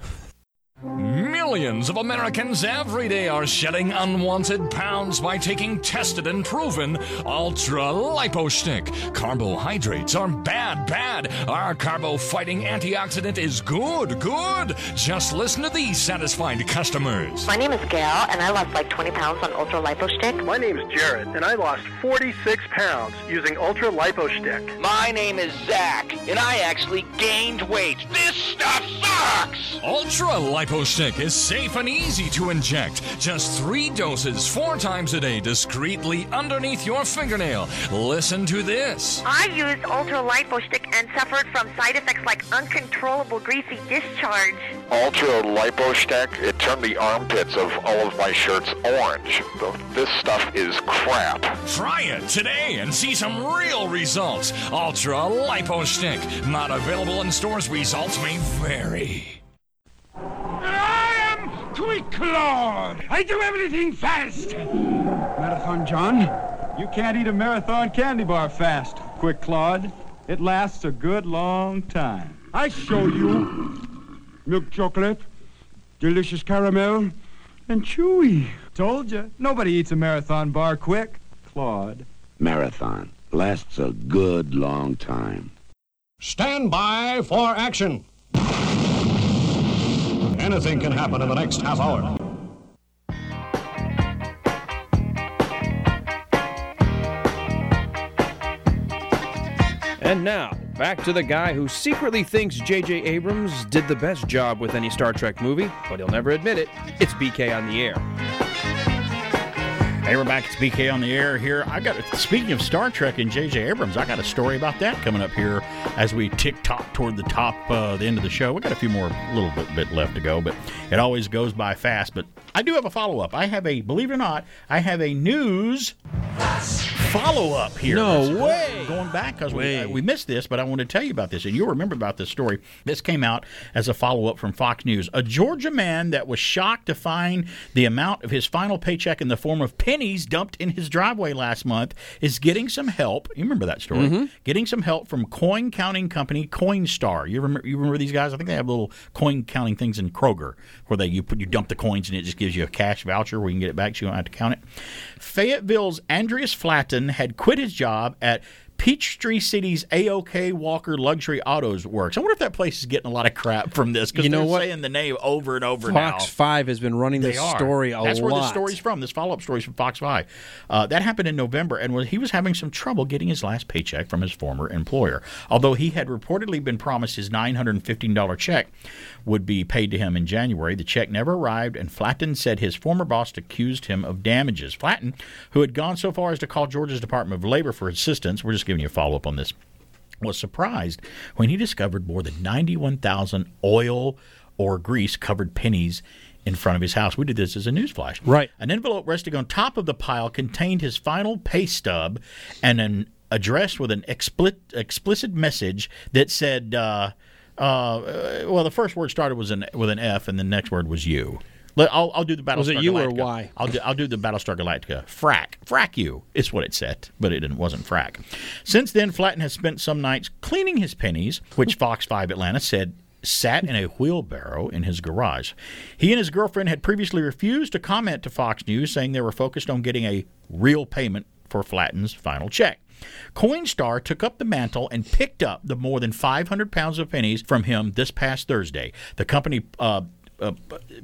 Millions of Americans every day are shedding unwanted pounds by taking tested and proven Ultra Lipo Stick. Carbohydrates are bad, bad. Our carbo fighting antioxidant is good, good. Just listen to these satisfied customers. My name is Gail, and I lost like 20 pounds on Ultra Lipo Stick. My name is Jared, and I lost 46 pounds using Ultra Lipo Stick. My name is Zach, and I actually gained weight. This stuff sucks! Ultra Lipo Stick is safe and easy to inject. Just three doses, four times a day, discreetly underneath your fingernail. Listen to this. I used Ultra Lipo Stick and suffered from side effects like uncontrollable greasy discharge. Ultra Lipo Stick, it turned the armpits of all of my shirts orange. This stuff is crap. Try it today and see some real results. Ultra Lipo Stick. Not available in stores. Results may vary. I Quick Claude. I do everything fast. Marathon John, you can't eat a marathon candy bar fast. Quick Claude, it lasts a good long time. I show you. Milk chocolate, delicious caramel, and chewy. Told you, nobody eats a marathon bar quick. Claude. Marathon lasts a good long time. Stand by for action. Anything can happen in the next half hour. And now, back to the guy who secretly thinks J.J. Abrams did the best job with any Star Trek movie, but he'll never admit it. It's BK on the air. Hey, we're back. It's BK on the air here. I got speaking of Star Trek and J.J. Abrams, I got a story about that coming up here as we tick tock toward the top, uh, the end of the show. We got a few more, little bit, bit left to go, but it always goes by fast. But I do have a follow up. I have a, believe it or not, I have a news follow up here. No That's way. Going, going back because we, uh, we missed this, but I want to tell you about this, and you'll remember about this story. This came out as a follow up from Fox News. A Georgia man that was shocked to find the amount of his final paycheck in the form of pennies dumped in his driveway last month is getting some help. You remember that story? Mhm. Getting some help from coin counting company Coinstar. You remember? You remember these guys? I think they have little coin counting things in Kroger where they you put you dump the coins and it just gives you a cash voucher where you can get it back so you don't have to count it. Fayetteville's Andreas Flaten had quit his job at Peachtree City's AOK Walker Luxury Autos Works. I wonder if that place is getting a lot of crap from this because You know they're what? saying the name over and over now. Fox 5 has been running They this are. story a That's lot. where the story's from. This follow-up story's from Fox Five. Uh, that happened in November, and was, he was having some trouble getting his last paycheck from his former employer. Although he had reportedly been promised his nine hundred and fifteen dollar check would be paid to him in January, the check never arrived, and Flaten said his former boss accused him of damages. Flaten, who had gone so far as to call Georgia's Department of Labor for assistance, we're just giving you a follow-up on this was surprised when he discovered more than 91,000 oil or grease covered pennies in front of his house. We did this as a news flash. Right. An envelope resting on top of the pile contained his final pay stub and an address with an explicit, explicit message that said, uh, uh, well, the first word started was an, with an F and the next word was you. Let- I'll, I'll do the Battlestar Was it you or Galactica. Y? I'll do, I'll do the Battlestar Galactica. Frack. Frack you is what it said, but it didn't, wasn't frack. Since then, Flaten has spent some nights cleaning his pennies, which Fox 5 Atlanta said sat in a wheelbarrow in his garage. He and his girlfriend had previously refused to comment to Fox News, saying they were focused on getting a real payment for Flaten's final check. Coinstar took up the mantle and picked up the more than 500 pounds of pennies from him this past Thursday. The company uh, uh,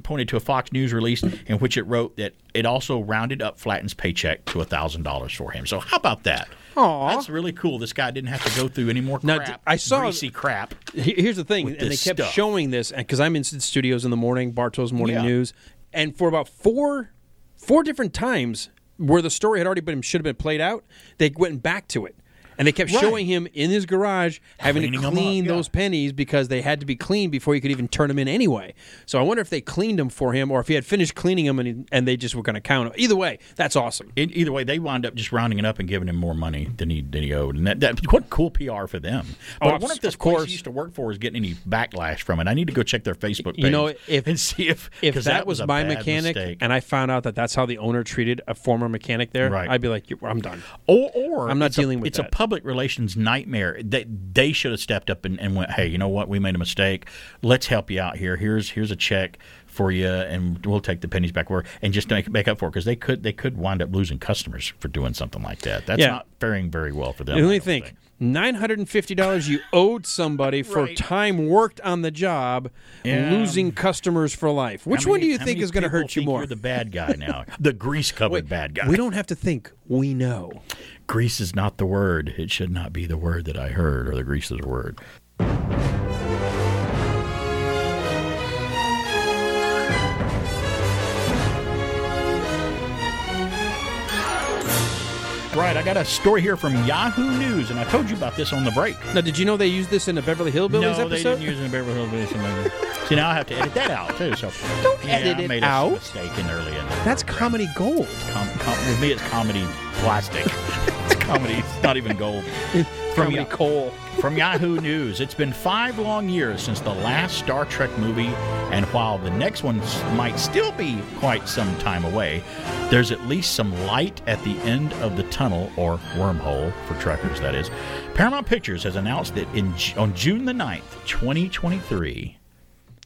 pointed to a Fox News release in which it wrote that it also rounded up Flaten's paycheck to $1,000 for him. So, how about that? Aw. That's really cool. This guy didn't have to go through any more Now, crap. d- I saw- greasy crap. Here's the thing, and they kept stuff. showing this because I'm in studios in the morning, Bartow's morning Yeah. news, and for about four, four different times where the story had already been should have been played out, they went back to it. And they kept Right. showing him in his garage having Cleaning to up, clean yeah. those pennies because they had to be cleaned before you could even turn them in anyway. So I wonder if they cleaned them for him or if he had finished cleaning them and, he- and they just were going to count them. Either way, that's awesome. E- either way, they wound up just rounding it up and giving him more money than he than he owed, and that, that what cool PR for them. Oh, but Oh, I wonder if this place course. he used to work for is getting any backlash from it. I need to go check their Facebook page. You know, if and see if if 'cause that, was, a my mechanic mistake. and I found out that that's how the owner treated a former mechanic there, Right. I'd be like, I'm done. or or I'm not it's a- dealing with it's that. a public relations nightmare. They they should have stepped up and, and went, hey, you know what? We made a mistake. Let's help you out here. Here's here's a check for you, and we'll take the pennies back where and just make make up for it because they could they could wind up losing customers for doing something like that. That's Yeah. not faring very well for them. And let me think. Nine hundred and fifty dollars you owed somebody for time worked on the job, Yeah. losing customers for life. Which How one do you think is going to hurt you more? You're the bad guy now, the grease covered bad guy. We don't have to think. We know. Grease is not the word. It should not be the word that I heard, or the grease is the word. Right, I got a story here from Yahoo News, and I told you about this on the break. Now, did you know they used this in a Beverly Hillbillies no, episode? they didn't use it in Beverly Hillbillies. See, now I have to edit that out too. So Don't yeah, edit I it made out. a mistake in early in That's comedy gold. com- com- with me, it's comedy plastic. it's comedy. It's not even gold. Comedy Ya- coal. From Yahoo News, it's been five long years since the last Star Trek movie, and while the next one might still be quite some time away, there's at least some light at the end of the tunnel, or wormhole for trekkers, that is. Paramount Pictures has announced that in on June the 9th, 2023,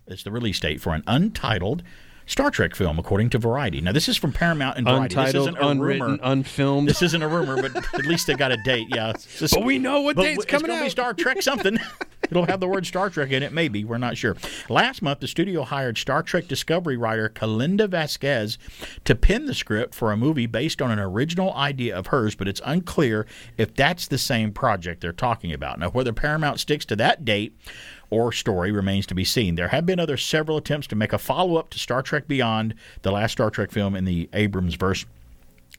is the release date for an untitled Star Trek film, according to Variety. Now, this is from Paramount and Variety. Untitled, this isn't a unwritten, rumor. unfilmed. This isn't a rumor, but at least they got a date. Yeah, just- But we know what but date's it's coming gonna Be. Star Trek something. It'll have the word Star Trek in it. Maybe we're not sure. Last month, the studio hired Star Trek Discovery writer Kalinda Vasquez to pen the script for a movie based on an original idea of hers, but it's unclear if that's the same project they're talking about. Now, whether Paramount sticks to that date or story remains to be seen. There have been other several attempts to make a follow up to Star Trek Beyond, the last Star Trek film in the Abrams verse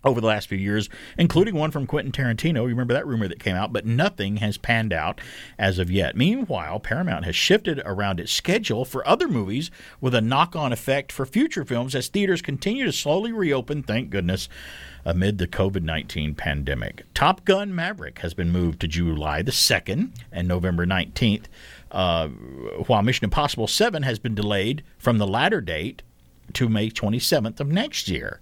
over the last few years, including one from Quentin Tarantino. You remember that rumor that came out, but nothing has panned out as of yet. Meanwhile, Paramount has shifted around its schedule for other movies with a knock on effect for future films as theaters continue to slowly reopen, thank goodness, amid the COVID 19 pandemic. Top Gun Maverick has been moved to July the 2nd and November 19th, uh, while Mission Impossible 7 has been delayed from the latter date to May 27th of next year.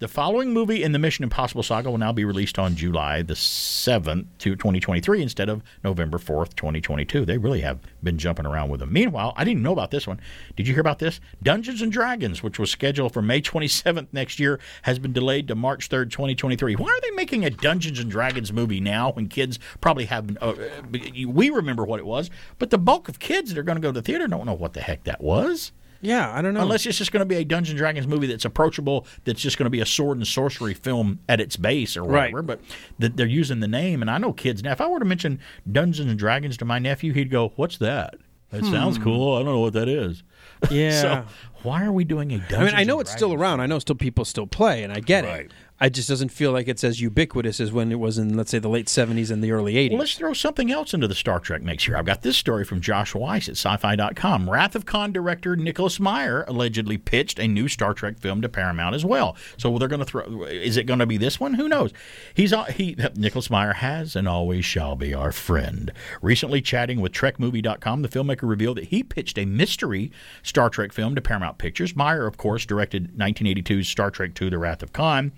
The following movie in the Mission Impossible saga will now be released on July the 7th to 2023 instead of November 4th, 2022. They really have been jumping around with them. Meanwhile, I didn't know about this one. Did you hear about this? Dungeons and Dragons, which was scheduled for May 27th next year, has been delayed to March 3rd, 2023. Why are they making a Dungeons and Dragons movie now when kids probably have uh, we remember what it was, but the bulk of kids that are going to go to the theater don't know what the heck that was. Yeah, I don't know. Unless it's just going to be a Dungeons and Dragons movie that's approachable, that's just going to be a sword and sorcery film at its base or Right. whatever. But that they're using the name, and I know kids now. If I were to mention Dungeons and Dragons to my nephew, he'd go, "What's that? That sounds Hmm. cool. I don't know what that is." Yeah. so why are we doing a Dungeons? I mean, I know it's still around. I know still people still play, and I get it. I just doesn't feel like it's as ubiquitous as when it was in, let's say, the late '70s and the early '80s. Well, let's throw something else into the Star Trek mix here. I've got this story from Josh Weiss at sci-fi.com. Wrath of Khan director Nicholas Meyer allegedly pitched a new Star Trek film to Paramount as well. So they're going to throw. Is it going to be this one? Who knows? He's uh, he. Nicholas Meyer has and always shall be our friend. Recently chatting with TrekMovie.com, the filmmaker revealed that he pitched a mystery Star Trek film to Paramount Pictures. Meyer, of course, directed 1982's Star Trek II: The Wrath of Khan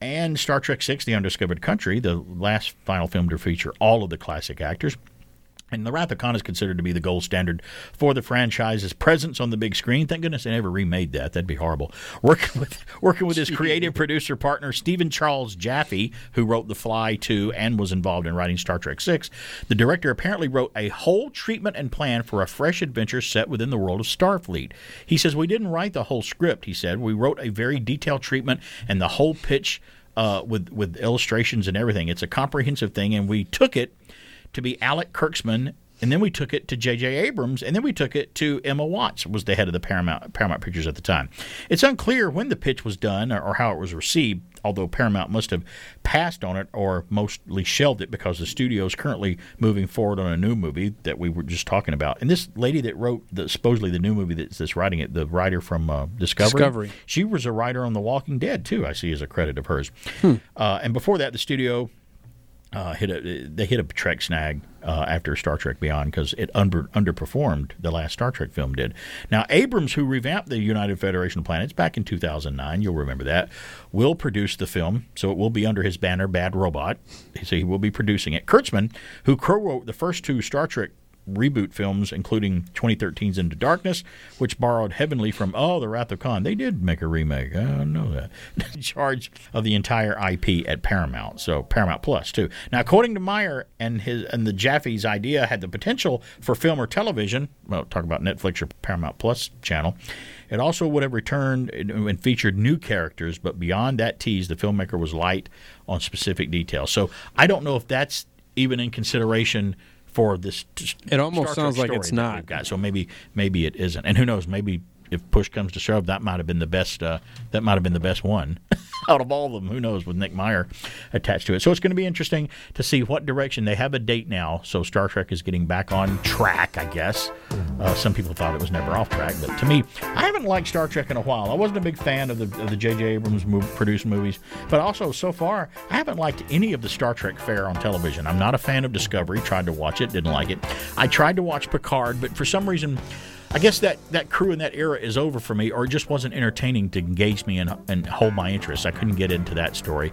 and Star Trek VI: The Undiscovered Country, the last final film to feature all of the classic actors. And The Wrath of Khan is considered to be the gold standard for the franchise's presence on the big screen. Thank goodness they never remade that. That'd be horrible. Working with working with his creative producer partner Stephen Charles Jaffe, who wrote The Fly 2 and was involved in writing Star Trek 6, the director apparently wrote a whole treatment and plan for a fresh adventure set within the world of Starfleet. He says we didn't write the whole script. He said we wrote a very detailed treatment and the whole pitch uh, with with illustrations and everything. It's a comprehensive thing, and we took it to be Alex Kurtzman, and then we took it to J.J. Abrams, and then we took it to Emma Watts, was the head of the Paramount Paramount Pictures at the time. It's unclear when the pitch was done or, or how it was received, although Paramount must have passed on it or mostly shelved it because the studio is currently moving forward on a new movie that we were just talking about. And this lady that wrote the, supposedly the new movie that's, that's writing it, the writer from uh, Discovery, Discovery. she was a writer on The Walking Dead too. I see as a credit of hers. Hmm. Uh, and before that, the studio uh, hit a they hit a Trek snag uh, after Star Trek Beyond because it under, underperformed the last Star Trek film did. Now, Abrams, who revamped the United Federation of Planets back in 2009, you'll remember that, will produce the film, so it will be under his banner Bad Robot. So he will be producing it. Kurtzman, who co wrote the first two Star Trek reboot films, including 2013's Into Darkness, which borrowed heavily from Oh, The Wrath of Khan. They did make a remake. I don't know that. In charge of the entire IP at Paramount, so Paramount Plus too. Now, according to Meyer and his and the Jaffe's idea had the potential for film or television. Well, talk about Netflix or Paramount Plus channel. It also would have returned and featured new characters, but beyond that tease, the filmmaker was light on specific details. So I don't know if that's even in consideration for this. It almost sounds like it's not. Got. So maybe maybe it isn't, and who knows? Maybe if push comes to shove, that might have been the best. Uh, that might have been the best one out of all of them. Who knows with Nick Meyer attached to it? So it's going to be interesting to see what direction they have a date now. So Star Trek is getting back on track, I guess. Uh, some people thought it was never off track, but to me, I haven't liked Star Trek in a while. I wasn't a big fan of the of the J.J. Abrams produced movies, but also so far I haven't liked any of the Star Trek fare on television. I'm not a fan of Discovery. Tried to watch it, didn't like it. I tried to watch Picard, but for some reason. I guess that, that crew in that era is over for me, or it just wasn't entertaining to engage me and, and hold my interest. I couldn't get into that story.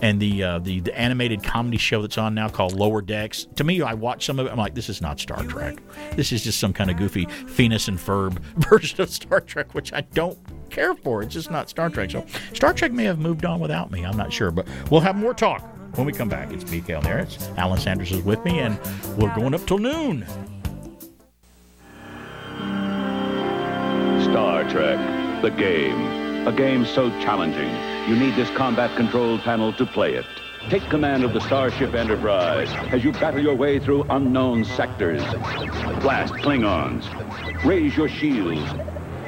And the, uh, the the animated comedy show that's on now called Lower Decks. To me, I watch some of it. I'm like, this is not Star Trek. This is just some kind of goofy Phineas and Ferb version of Star Trek, which I don't care for. It's just not Star Trek. So Star Trek may have moved on without me. I'm not sure, but we'll have more talk when we come back. It's BK on there. It's Alan Sanders is with me, and we're going up till noon. Star Trek, the game. A game so challenging, you need this combat control panel to play it. Take command of the Starship Enterprise as you battle your way through unknown sectors. Blast Klingons. Raise your shields.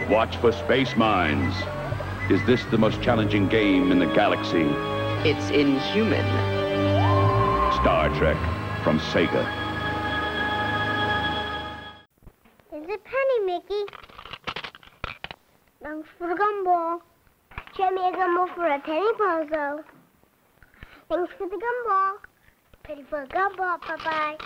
Watch for space mines. Is this the most challenging game in the galaxy? It's inhuman. Star Trek from Sega. Here's a penny, Mickey. Thanks for the gumball. Get me a gumball for a penny, Bozo. Thanks for the gumball. Penny for the gumball, Popeye.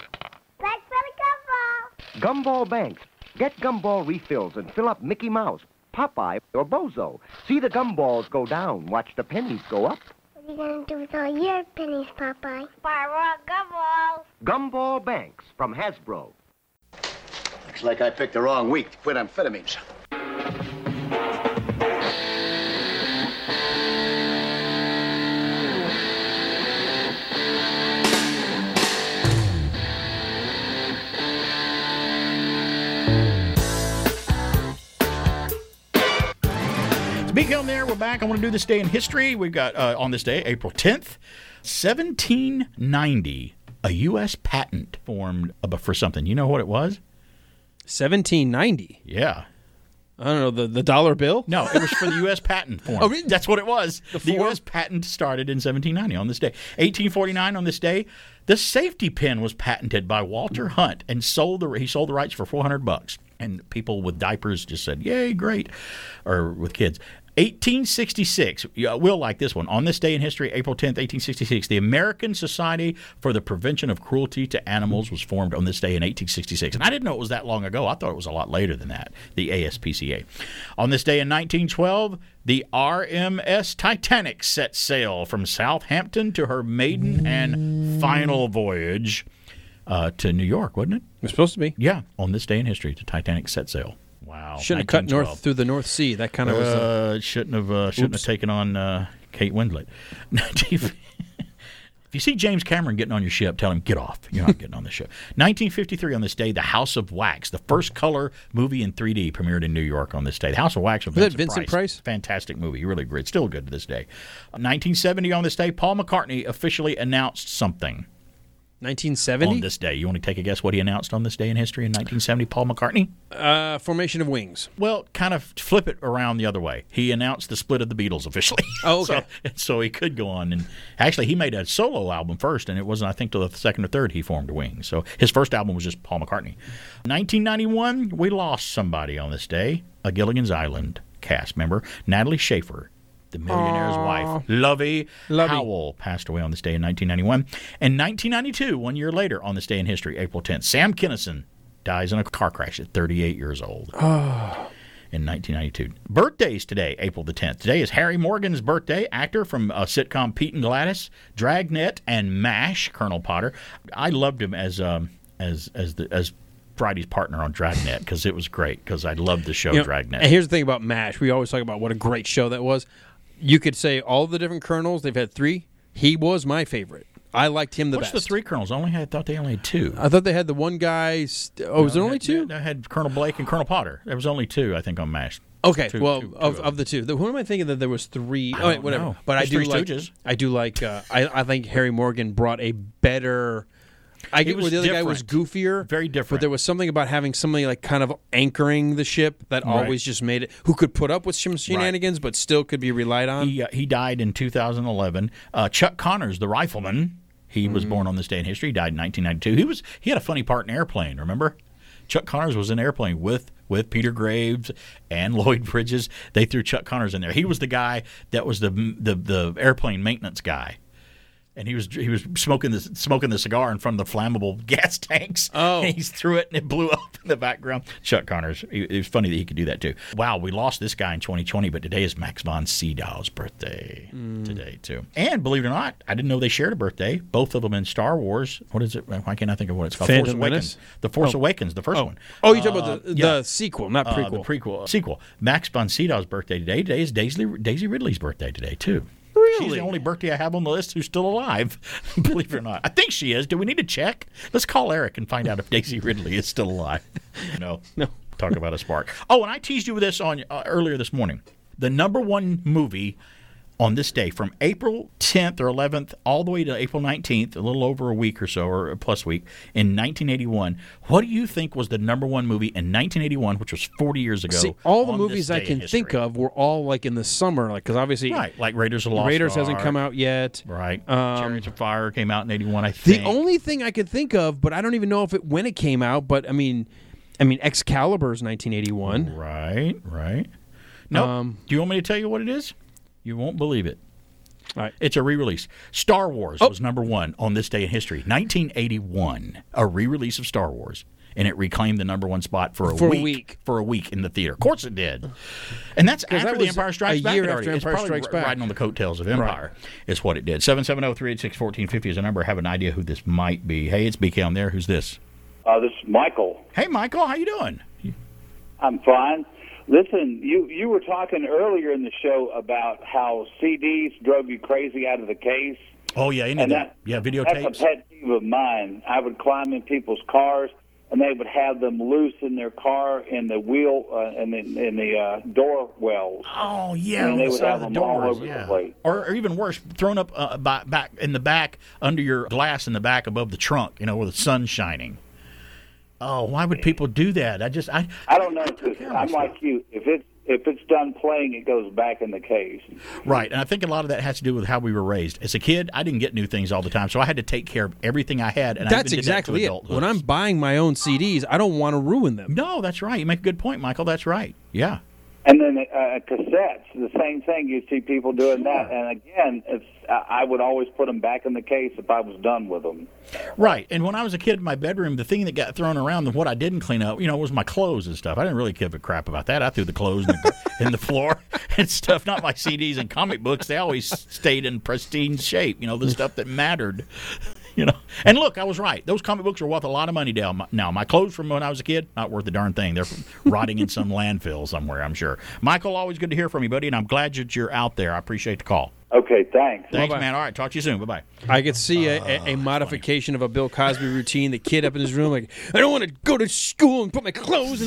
Thanks for the gumball. Gumball Banks. Get gumball refills and fill up Mickey Mouse, Popeye, or Bozo. See the gumballs go down. Watch the pennies go up. What are you going to do with all your pennies, Popeye? Buy raw gumballs. Gumball Banks from Hasbro. Looks like I picked the wrong week to quit amphetamines. We're back. I want to do this day in history. We've got uh, on this day, April 10th, 1790, a U.S. patent formed for something. You know what it was? 1790. Yeah. I don't know the the dollar bill. No, it was for the U.S. patent form. Oh, really? That's what it was. The The. U.S. patent started in 1790 on this day. 1849 on this day, the safety pin was patented by Walter Hunt and sold the he sold the rights for 400 bucks. And people with diapers just said, "Yay, great!" Or with kids. 1866. Yeah, we'll like this one. On this day in history, April 10th, 1866, the American Society for the Prevention of Cruelty to Animals was formed on this day in 1866. And I didn't know it was that long ago. I thought it was a lot later than that, the ASPCA. On this day in 1912, the RMS Titanic set sail from Southampton to her maiden and final voyage uh, to New York, wasn't it? It was supposed to be. Yeah, on this day in history, the Titanic set sail. Wow. Shouldn't have cut north through the North Sea. That kind of was. Uh, shouldn't have uh, shouldn't Oops. have taken on uh, Kate Winslet. if you see James Cameron getting on your ship, tell him get off. You're not getting on the ship. 1953 on this day, The House of Wax, the first color movie in 3D, premiered in New York on this day. The House of Wax with Was that Vincent, Vincent Price? Fantastic movie, really great. Still good to this day. 1970 on this day, Paul McCartney officially announced something. 1970. On this day, you want to take a guess what he announced on this day in history in 1970? Paul McCartney. Uh, formation of wings. Well, kind of flip it around the other way. He announced the split of the Beatles officially. Oh, okay. so, so he could go on and actually he made a solo album first, and it wasn't I think till the second or third he formed Wings. So his first album was just Paul McCartney. 1991, we lost somebody on this day, a Gilligan's Island cast member, Natalie Schafer. The millionaire's wife, Lovey, Lovey Howell, passed away on this day in 1991. And 1992, one year later, on this day in history, April 10th, Sam Kinison dies in a car crash at 38 years old. In 1992. Birthdays today, April the 10th. Today is Harry Morgan's birthday, actor from uh, sitcom Pete and Gladys, Dragnet, and MASH, Colonel Potter. I loved him as um, as as the as Friday's partner on Dragnet because it was great because I loved the show You know, Dragnet. And here's the thing about MASH. We always talk about what a great show that was. You could say all the different colonels, they've had three. He was my favorite. I liked him the What's best. What's the three colonels? I only had thought they only had two. I thought they had the one guy. St- oh, was No, there only they- two? I had Colonel Blake and Colonel Potter. There was only two, I think, on MASH. Okay, Two- well, two- two of, of the two, the, who am I thinking that there was three? I oh, whatever. know. But I do Three like. Stooges. I do like. Uh, I I think Harry Morgan brought a better. I get where the other guy was goofier, very different. but there was something about having somebody like kind of anchoring the ship that Right. always just made it. Who could put up with some shenanigans, but still could be relied on. He, uh, he died in 2011. Uh, Chuck Connors, the rifleman, he was Mm-hmm. born on this day in history. He died in 1992. He was he had a funny part in Airplane. Remember, Chuck Connors was in Airplane with with Peter Graves and Lloyd Bridges. They threw Chuck Connors in there. He was the guy that was the the the airplane maintenance guy. And he was he was smoking the smoking the cigar in front of the flammable gas tanks. Oh. and he threw it and it blew up in the background. Chuck Connors. It it was funny that he could do that too. Wow, we lost this guy in 2020, but today is Max von Sydow's birthday Mm. today too. And believe it or not, I didn't know they shared a birthday. Both of them in Star Wars. What is it? Why can't I think of what it's called? Phantom Force Awakens. The Force Oh. Awakens, the first Oh. one. Oh, you're talking about the- Uh, the sequel, not Uh, prequel. the prequel, sequel. Max von Sydow's birthday today. Today is Daisy, Daisy Ridley's birthday today too. She's the only birthday I have on the list who's still alive. Believe it or not, I think she is. Do we need to check? Let's call Eric and find out if Daisy Ridley is still alive. No, no. Talk about a spark. Oh, and I teased you with this on uh, earlier this morning. The number one movie on this day, from April 10th or 11th all the way to April 19th, a little over a week or so, or a plus week, in 1981. What do you think was the number one movie in 1981, which was 40 years ago? See, all the movies I can think of were all like in the summer, like because obviously, Right, like Raiders of the Lost Raiders hasn't come out yet. Right. Um, Chariots of Fire came out in 81, I think. The only thing I could think of, but I don't even know if it when it came out. But I mean, I mean, Excalibur's 1981. Right, right. No, Um, do you want me to tell you what it is? You won't believe it. All right. It's a re-release. Star Wars Oh. was number one on this day in history, 1981. A re-release of Star Wars, and it reclaimed the number one spot for a For a week, week. For a week in the theater. Of course, it did. And that's after that the Empire Strikes a Back. year had after it's Empire Strikes ri- Back. riding on the coattails of Empire. Is what it did. Seven seven zero three eight six fourteen fifty is a number. I have an idea who this might be. Hey, it's BK on there. Who's this? Uh, this is Michael. Hey, Michael. How you doing? I'm fine. Listen, you you were talking earlier in the show about how CDs drove you crazy out of the case. Oh yeah, any of And that. that- Yeah, That's a pet peeve of mine. I would climb in people's cars, and they would have them loose in their car in the wheel uh, in the in the uh, door wells. Oh yeah, and they would have the them all doors, over yeah. the place. Or, or even worse, thrown up uh, by, back in the back under your glass in the back above the trunk, you know, where the sun's shining. Oh, why would people do that? I just I I don't know. I'm like you. If it's if it's done playing, it goes back in the case. right, and I think a lot of that has to do with how we were raised. As a kid, I didn't get new things all the time, so I had to take care of everything I had. And That's even did that exactly it. When I'm buying my own CDs, I don't want to ruin them. No, that's right. You make a good point, Michael. That's right. Yeah. And then uh, cassettes, the same thing. You see people doing that, and again, it's I I would always put them back in the case if I was done with them. Right. And when I was a kid in my bedroom, the thing that got thrown around and what I didn't clean up, you know, was my clothes and stuff. I didn't really give a crap about that. I threw the clothes in the, in the floor and stuff. Not my CDs and comic books. They always stayed in pristine shape. You know, the stuff that mattered. You know, and look, I was right. Those comic books are worth a lot of money now. Now, my clothes from when I was a kid not worth a darn thing. They're rotting in some landfill somewhere. I'm sure. Michael, always good to hear from you, buddy, and I'm glad that you're out there. I appreciate the call. Okay, thanks. Thanks, man. All right, talk to you soon. Bye bye. I could see a, Uh, a, a modification of a Bill Cosby routine. The kid up in his room, like, I don't want to go to school and put my clothes.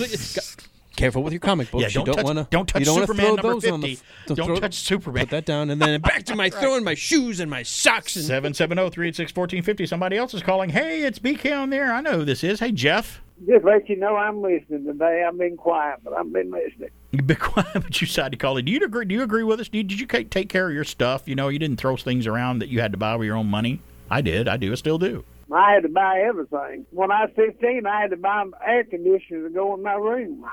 In the-" Careful with your comic books. Yeah, don't you don't touch- want to. don't touch you don't Superman throw number those on the 50. Don't throw- touch Superman. Put that down, and then back to my throwing my shoes and my socks. And 770 386 1450. Somebody else is calling. Hey, it's BK on there. I know who this is. Hey, Jeff. Just let you know I'm listening today. I've been quiet, but I've been listening. You've been quiet, but you decided to call in. Do you agree? Do you agree with us? Did, did you take care of your stuff? You know, you didn't throw things around that you had to buy with your own money. I did. I do. I still do. I had to buy everything. When I was 15, I had to buy air conditioners to go in my room.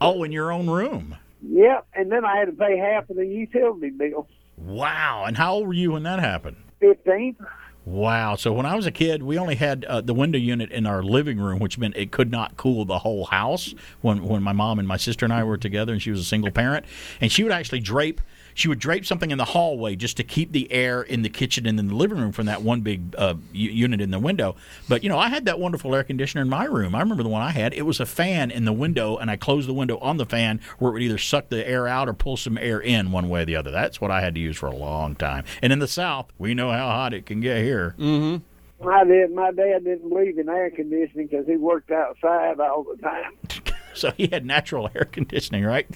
Oh, in your own room. Yep, and then I had to pay half of the utility bill. Wow. And how old were you when that happened? 15. Wow. So when I was a kid, we only had uh, the window unit in our living room, which meant it could not cool the whole house when, when my mom and my sister and I were together and she was a single parent. And she would actually drape. She would drape something in the hallway just to keep the air in the kitchen and in the living room from that one big uh, unit in the window. But you know, I had that wonderful air conditioner in my room. I remember the one I had. It was a fan in the window, and I closed the window on the fan where it would either suck the air out or pull some air in one way or the other. That's what I had to use for a long time. And in the South, we know how hot it can get here. Mm-hmm. My dad, my dad didn't believe in air conditioning because he worked outside all the time. So he had natural air conditioning, right?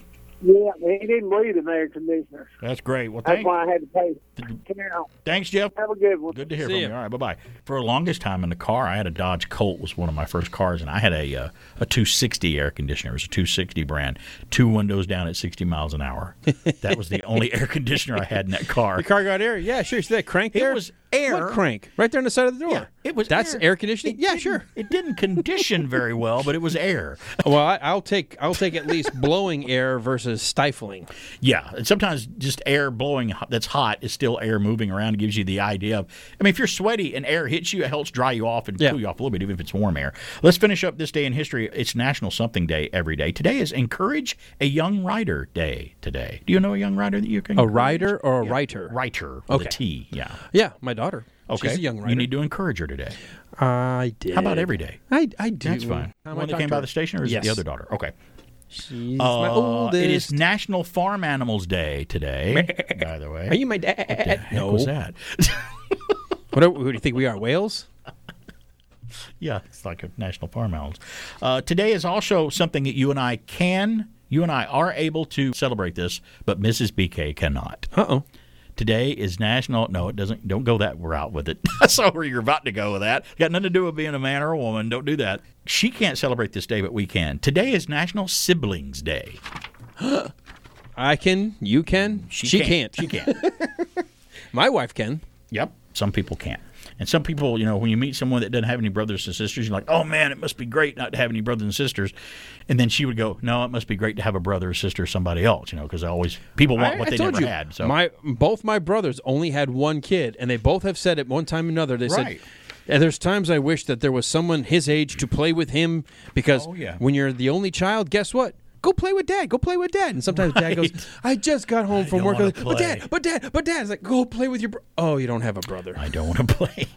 Yeah, he didn't believe in air conditioners. That's great. Well, That's why I had to pay. Come here. thanks, Jeff. Have a good one. Good to hear See from ya. you. All right, bye bye. For the longest time in the car, I had a Dodge Colt was one of my first cars, and I had a uh, a 260 air conditioner. It was a 260 brand, two windows down at 60 miles an hour. that was the only air conditioner I had in that car. The car got air. Yeah, sure. You see that crank there? It was air. What crank? Right there on the side of the door. it was That's air. air, conditioning. yeah, sure. It didn't condition very well, but it was air. Well, I, I'll take I'll take at least blowing air versus stifling. Yeah, and sometimes just air blowing that's hot is still air moving around. It gives you the idea of. I mean, if you're sweaty and air hits you, it helps dry you off and cool you off a little bit, even if it's warm air. Let's finish up this day in history. It's National Something Day every day. Today is Encourage a Young Writer Day. Today, do you know a young writer that you can? A encourage? writer or a writer? Writer. With Okay. a T. Yeah. Yeah, my daughter. Okay. She's a young writer. You need to encourage her today. I did. How about every day? I, I do. That's fine. Am one that came by the station, or is it the other daughter? Okay. She's my Uh, oldest. It is National Farm Animals Day today. by the way, Are you my What the dad? heck No. was that? What, are- who do you think we are? Whales? Yeah, it's like a national farm animals. Uh, today is also something that you and I can, you and I are able to celebrate this, but Mrs. BK cannot. Uh oh. Today is national. No, it doesn't. Don't go that route with it. I saw where you're about to go with that. Got nothing to do with being a man or a woman. Don't do that. She can't celebrate this day, but we can. Today is National Siblings Day. I can. You can. She, can't. can't. She can't. My wife can. Yep. Some people can't. And some people, you know, when you meet someone that doesn't have any brothers and sisters, you're like, oh man, it must be great not to have any brothers and sisters. And then she would go, no, it must be great to have a brother or sister or somebody else, you know, because always people want I- what I they told never you, had. So my both my brothers only had one kid, and they both have said at one time or another. They Right. said, "And there's times I wish that there was someone his age to play with him because Oh, yeah. when you're the only child, guess what? Go play with dad. Go play with dad. And sometimes dad goes, "I just got home from work." Like, but dad, but dad, but dad. It's like, go play with your. Bro-. Oh, you don't have a brother. I don't want to play.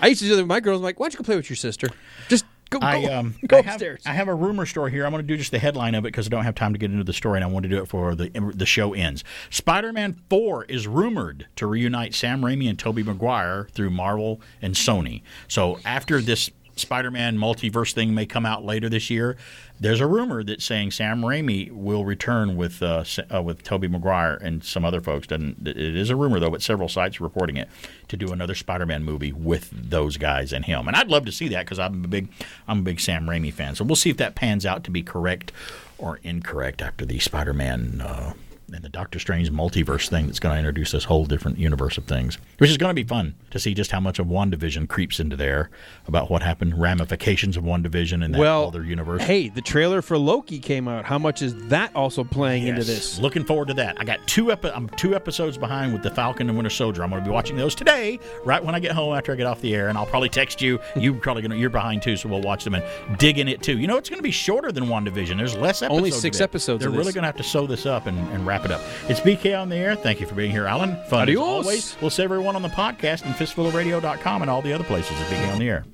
I used to do that with my girls. I'm like, why don't you go play with your sister? Just go, go, I um go I have, upstairs. I have a rumor story here. I'm going to do just the headline of it because I don't have time to get into the story, and I want to do it for the the show ends. Spider-Man 4 is rumored to reunite Sam Raimi and Tobey Maguire through Marvel and Sony. So after this Spider-Man multiverse thing may come out later this year. There's a rumor that saying Sam Raimi will return with uh, uh, with Tobey Maguire and some other folks. Doesn't it is a rumor though, but several sites are reporting it to do another Spider-Man movie with those guys and him. And I'd love to see that because I'm a big I'm a big Sam Raimi fan. So we'll see if that pans out to be correct or incorrect after the Spider-Man. Uh, and the Doctor Strange multiverse thing that's going to introduce this whole different universe of things, which is going to be fun to see just how much of WandaVision creeps into there about what happened, ramifications of WandaVision and that well, other universe. Hey, the trailer for Loki came out. How much is that also playing into this? Looking forward to that. I got two epi- I'm two episodes behind with the Falcon and Winter Soldier. I'm going to be watching those today, right when I get home after I get off the air, and I'll probably text you. You probably going to you're behind too, so we'll watch them and dig in it too. You know, it's going to be shorter than WandaVision. There's less episodes. Only six episodes They're really going to have to sew this up and, and wrap it up. It's BK on the air. Thank you for being here, Alan. Fun as Adios. always. We'll see everyone on the podcast and fistfulofradio.com and all the other places at BK on the air.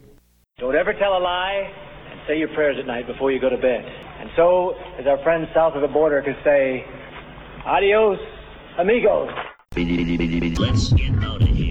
Don't ever tell a lie and say your prayers at night before you go to bed. And so, as our friends south of the border could say, adios, amigos. Let's get out of here.